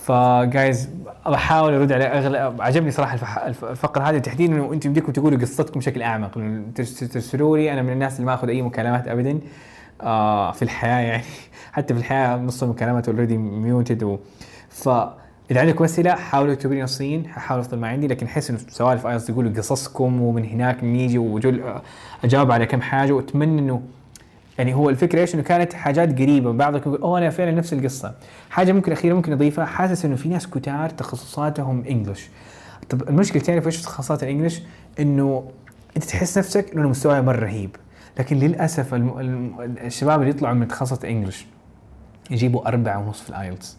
ف guys بحاول أرد على اغلب عجبني صراحة الفقرة هذه تحديدا إنه أنتم بدكم تقولوا قصتكم بشكل أعمق ترسلوا لي أنا من الناس اللي ما آخذ أي مكالمات ابدا آه في الحياة يعني *laughs* حتى في الحياة نص المكالمات already muted و... ف إذا عندكم أسئلة حاولوا اكتبوا لي نصيا حاول أفضل ما عندي لكن احس انه سوالف أيضا تقولوا قصصكم ومن هناك نيجي وجول أجاوب على كم حاجة وأتمنى إنه يعني هو الفكرة إيش؟ إنه كانت حاجات قريبة. بعضكم يقول أوه أنا فعلا نفس القصة. حاجة ممكن اخيره ممكن أضيفها. حاسس إنه في ناس كتار تخصصاتهم English طب المشكلة تعرف إيش تخصصات ال English إنه أنت تحس نفسك إنه مستواي مرة رهيب. لكن للأسف الم... الم... الشباب اللي يطلعوا من تخصص English يجيبوا أربعة ونص في ال IELTS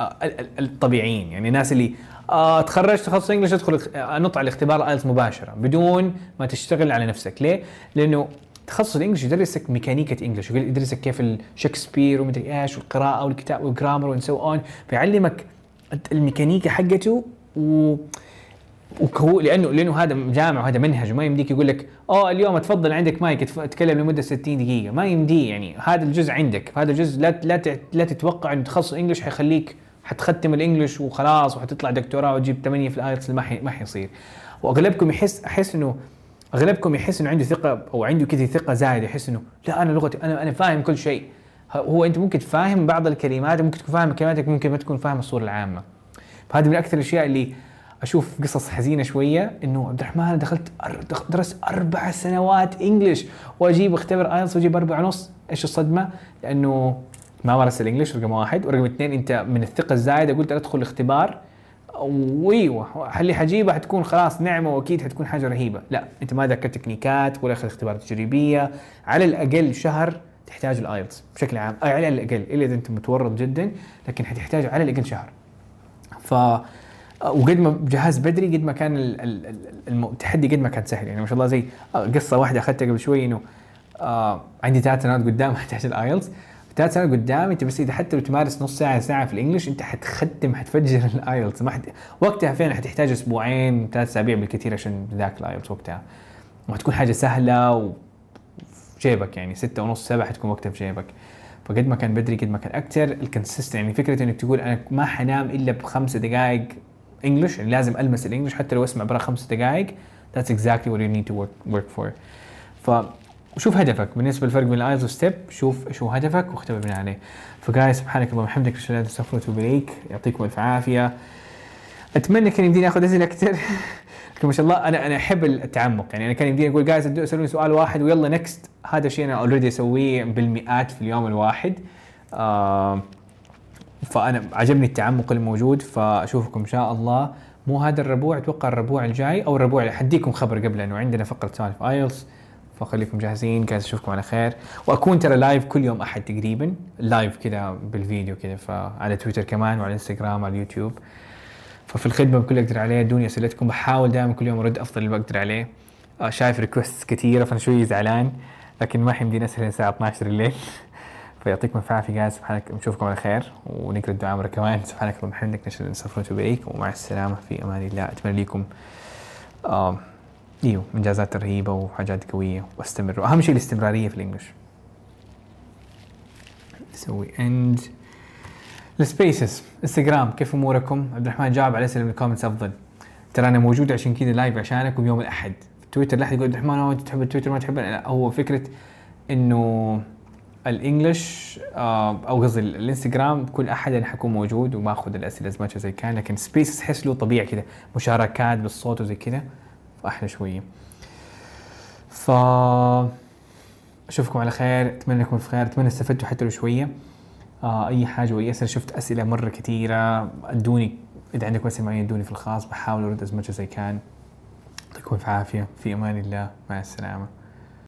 آه، ال- ال- الطبيعيين. يعني الناس اللي آه تخرجت تخصص English أدخل أنط على الاختبار ال IELTS مباشرة. بدون ما تشتغل على نفسك. ليه؟ لأنه تخصص ال English يدرسك ميكانيكا English يدرسك كيف الشكسبير ومدري إيش والقراءة والكتاب وال grammar and so on فيعلمك الميكانيكا حقته و وهو لأنه لأنه هذا جامع وهذا منهج وما يمديك يقول لك اوه اليوم اتفضل عندك مايك تتكلم لمدة 60 دقيقة ما يمدي يعني هذا الجزء عندك هذا الجزء لا لا لا تتوقع إنه تخصص English حيخليك حتختم ال English وخلاص وحتطلع دكتوراه وتجيب 8 في ال IELTS ما ما حيصير. وأغلبكم يحس أحس إنه أغلبكم يحس إنه عنده ثقة أو عنده كذا ثقة زايده يحس إنه لا أنا لغتي أنا أنا فاهم كل شيء. هو أنت ممكن تفهم بعض الكلمات ممكن تكون فاهم كلماتك ممكن ما تكون فاهم الصورة العامة. فهذه من أكثر الأشياء اللي أشوف قصص حزينة شوية إنه عبد الرحمن أنا دخلت درست أربع سنوات English وأجيب أختبر IELTS وأجيب أربع ونص. إيش الصدمة؟ لأنه ما مارست ال English رقم واحد. ورقم اثنين أنت من الثقة الزايدة قلت أدخل الاختبار. وإيوه اللي حجيبه حتكون خلاص نعمة وأكيد حتكون حاجة رهيبة، لا أنت ما ذاكرت تكنيكات ولا أخذت اختبارات تجريبية، على الأقل شهر تحتاج ال IELTS بشكل عام، أي على الأقل إلا إذا أنت متورط جدا لكن حتحتاج على الأقل شهر. ف وقد ما تجهز بدري قد ما كان التحدي قد ما كان سهل. يعني ما شاء الله زي قصة واحدة أخذتها قبل شوي إنه آه عندي ثلاث سنوات قدام *laughs* احتاج ال IELTS. ثلاث سنوات قدام انت بس إذا حتى لو تمارس نص ساعة ساعة في ال English انت حتختم حتفجر ال IELTS ما حت... وقتها فين حتحتاج أسبوعين ثلاث أسابيع بالكثير عشان ذاك ال IELTS وقتها. وحتكون حاجة سهلة و في جيبك يعني ستة ونص سبعة حتكون وقتها في جيبك. فقد ما كان بدري قد ما كان أكثر ال consistent يعني فكرة إنك تقول أنا ما حنام إلا بخمسة دقائق English يعني لازم ألمس ال English حتى لو أسمع برا خمس دقائق that's exactly what you need to work, work for. ف وشوف هدفك. بالنسبة للفرق بين ال IELTS STEP شوف شو هدفك واختبر بناء عليه. ف guys سبحانك اللهم وبحمدك أشهد أن لا إله إلا أنت يعطيكم ألف عافية. أتمنى كان يمديني آخذ اسئله أكثر. لكن ما شاء الله أنا أنا أحب التعمق. يعني أنا كان يمديني أقول guys أسألوني سؤال واحد ويلا next هذا الشيء أنا already أسويه بالمئات في اليوم الواحد. آه فأنا عجبني التعمق الموجود. فأشوفكم إن شاء الله. مو هذا الربوع أتوقع الربوع الجاي أو الربوع حديكم خبر قبل إنه عندنا فقرة سوالف IELTS فخليكم جاهزين جالس أشوفكم على خير. وأكون ترى live كل يوم أحد تقريبا. live كذا بالفيديو كذا فعلى تويتر كمان وعلى انستغرام وعلى اليوتيوب ففي الخدمة بكل أقدر عليه أدوني اسئلتكم بحاول دائما كل يوم أرد أفضل اللي بقدر عليه. آه شايف request كثيره فأنا شوي زعلان لكن ما حيمديني اسهل الساعة 12 الليل. *laughs* فيعطيكم الف عافيه guys سبحانك نشوفكم على خير. ونقرأ الدعاء مرة كمان. سبحانك اللهم وبحمدك نشهد أن إليك ومع السلامة في أمان الله. أتمنى لكم أيوه إنجازات رهيبة وحاجات قوية. واستمروا. أهم شيء الاستمرارية في ال English. نسوي end ال spaces انستغرام كيف أموركم؟ عبد الرحمن جاوب على اسئله من ال comments أفضل. ترى أنا موجود عشان كذا live عشانكم يوم الأحد. تويتر لا احد يقول عبد الرحمن انت تحب التويتر ما تحب لا هو فكرة إنه ال English آه أو قصدي الإنستغرام كل أحد أنا حكون موجود وباخذ الأسئلة as I can لكن spaces احس له طبيعي كذا. مشاركات بالصوت وزي كذا. فاحلى شوية. ف أشوفكم على خير أتمنى انكم في خير أتمنى استفدتوا حتى لو شوية. آه أي حاجة وأي أسئلة شفت أسئلة مرة كثيرة أدوني إذا عندكم اسئله معينه أدوني في الخاص بحاول أرد as much as I can يعطيكم الف عافيه في أمان الله مع السلامة.